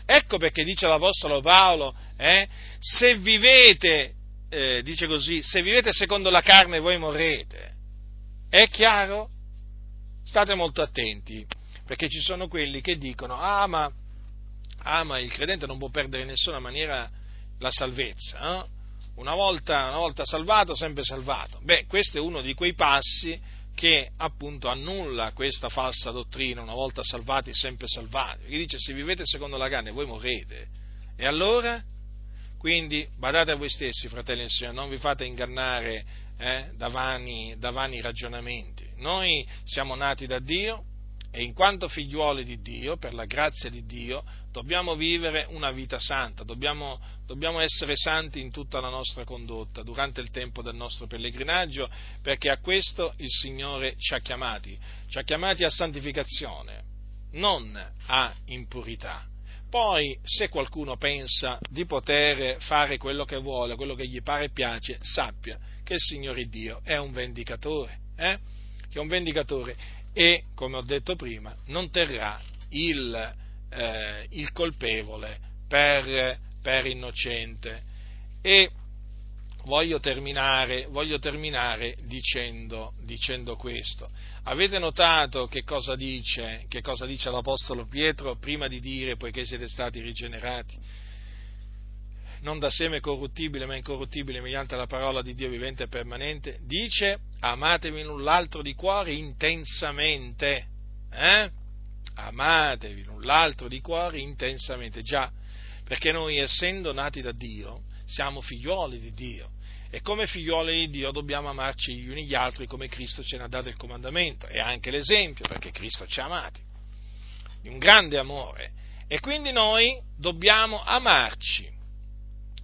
Ecco perché dice l'Apostolo Paolo, eh, se vivete, eh, dice così, se vivete secondo la carne voi morrete. È chiaro? State molto attenti perché ci sono quelli che dicono, ah ma, ah, ma il credente non può perdere in nessuna maniera la salvezza, eh? una, volta, una volta salvato, sempre salvato. Beh, questo è uno di quei passi che appunto annulla questa falsa dottrina, una volta salvati, sempre salvati, che dice se vivete secondo la carne voi morrete. E allora? Quindi badate a voi stessi, fratelli e signori, non vi fate ingannare eh, da, vani, da vani ragionamenti. Noi siamo nati da Dio, e in quanto figliuoli di Dio, per la grazia di Dio, dobbiamo vivere una vita santa, dobbiamo, dobbiamo, essere santi in tutta la nostra condotta durante il tempo del nostro pellegrinaggio, perché a questo il Signore ci ha chiamati, ci ha chiamati a santificazione, non a impurità. Poi, se qualcuno pensa di poter fare quello che vuole, quello che gli pare e piace, sappia che il Signore Dio è un vendicatore, eh? che è un vendicatore e, come ho detto prima, non terrà il, eh, il colpevole per, per, innocente. E voglio terminare, voglio terminare dicendo, dicendo, questo. Avete notato che cosa, dice, che cosa dice l'Apostolo Pietro prima di dire poiché siete stati rigenerati? Non da seme corruttibile ma incorruttibile mediante la parola di Dio vivente e permanente, dice amatevi l'un l'altro di cuore intensamente. Eh? Amatevi l'un l'altro di cuore intensamente, già, perché noi essendo nati da Dio siamo figliuoli di Dio e come figliuoli di Dio dobbiamo amarci gli uni gli altri come Cristo ce ne ha dato il comandamento e anche l'esempio perché Cristo ci ha amati, di un grande amore e quindi noi dobbiamo amarci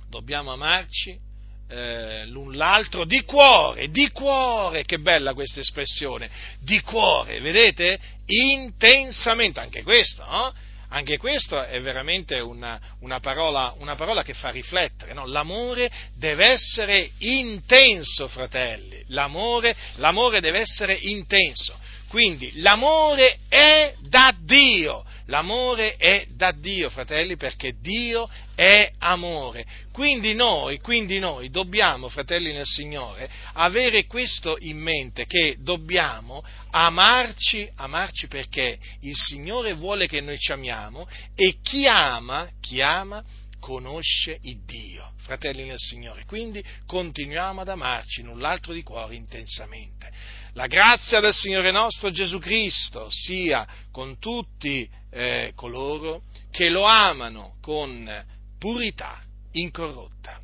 dobbiamo amarci eh, l'un l'altro di cuore, di cuore, che bella questa espressione, di cuore, vedete? Intensamente, anche questo, no? Anche questo è veramente una, una, parola, una parola, che fa riflettere, no? L'amore deve essere intenso, fratelli, l'amore, l'amore deve essere intenso. Quindi l'amore è da Dio, l'amore è da Dio, fratelli, perché Dio è amore. Quindi noi, quindi noi dobbiamo, fratelli nel Signore, avere questo in mente, che dobbiamo amarci, amarci perché il Signore vuole che noi ci amiamo e chi ama, chi ama, conosce il Dio, fratelli nel Signore. Quindi continuiamo ad amarci null'altro di cuore intensamente. La grazia del Signore nostro Gesù Cristo sia con tutti eh, coloro che lo amano con purità incorrotta.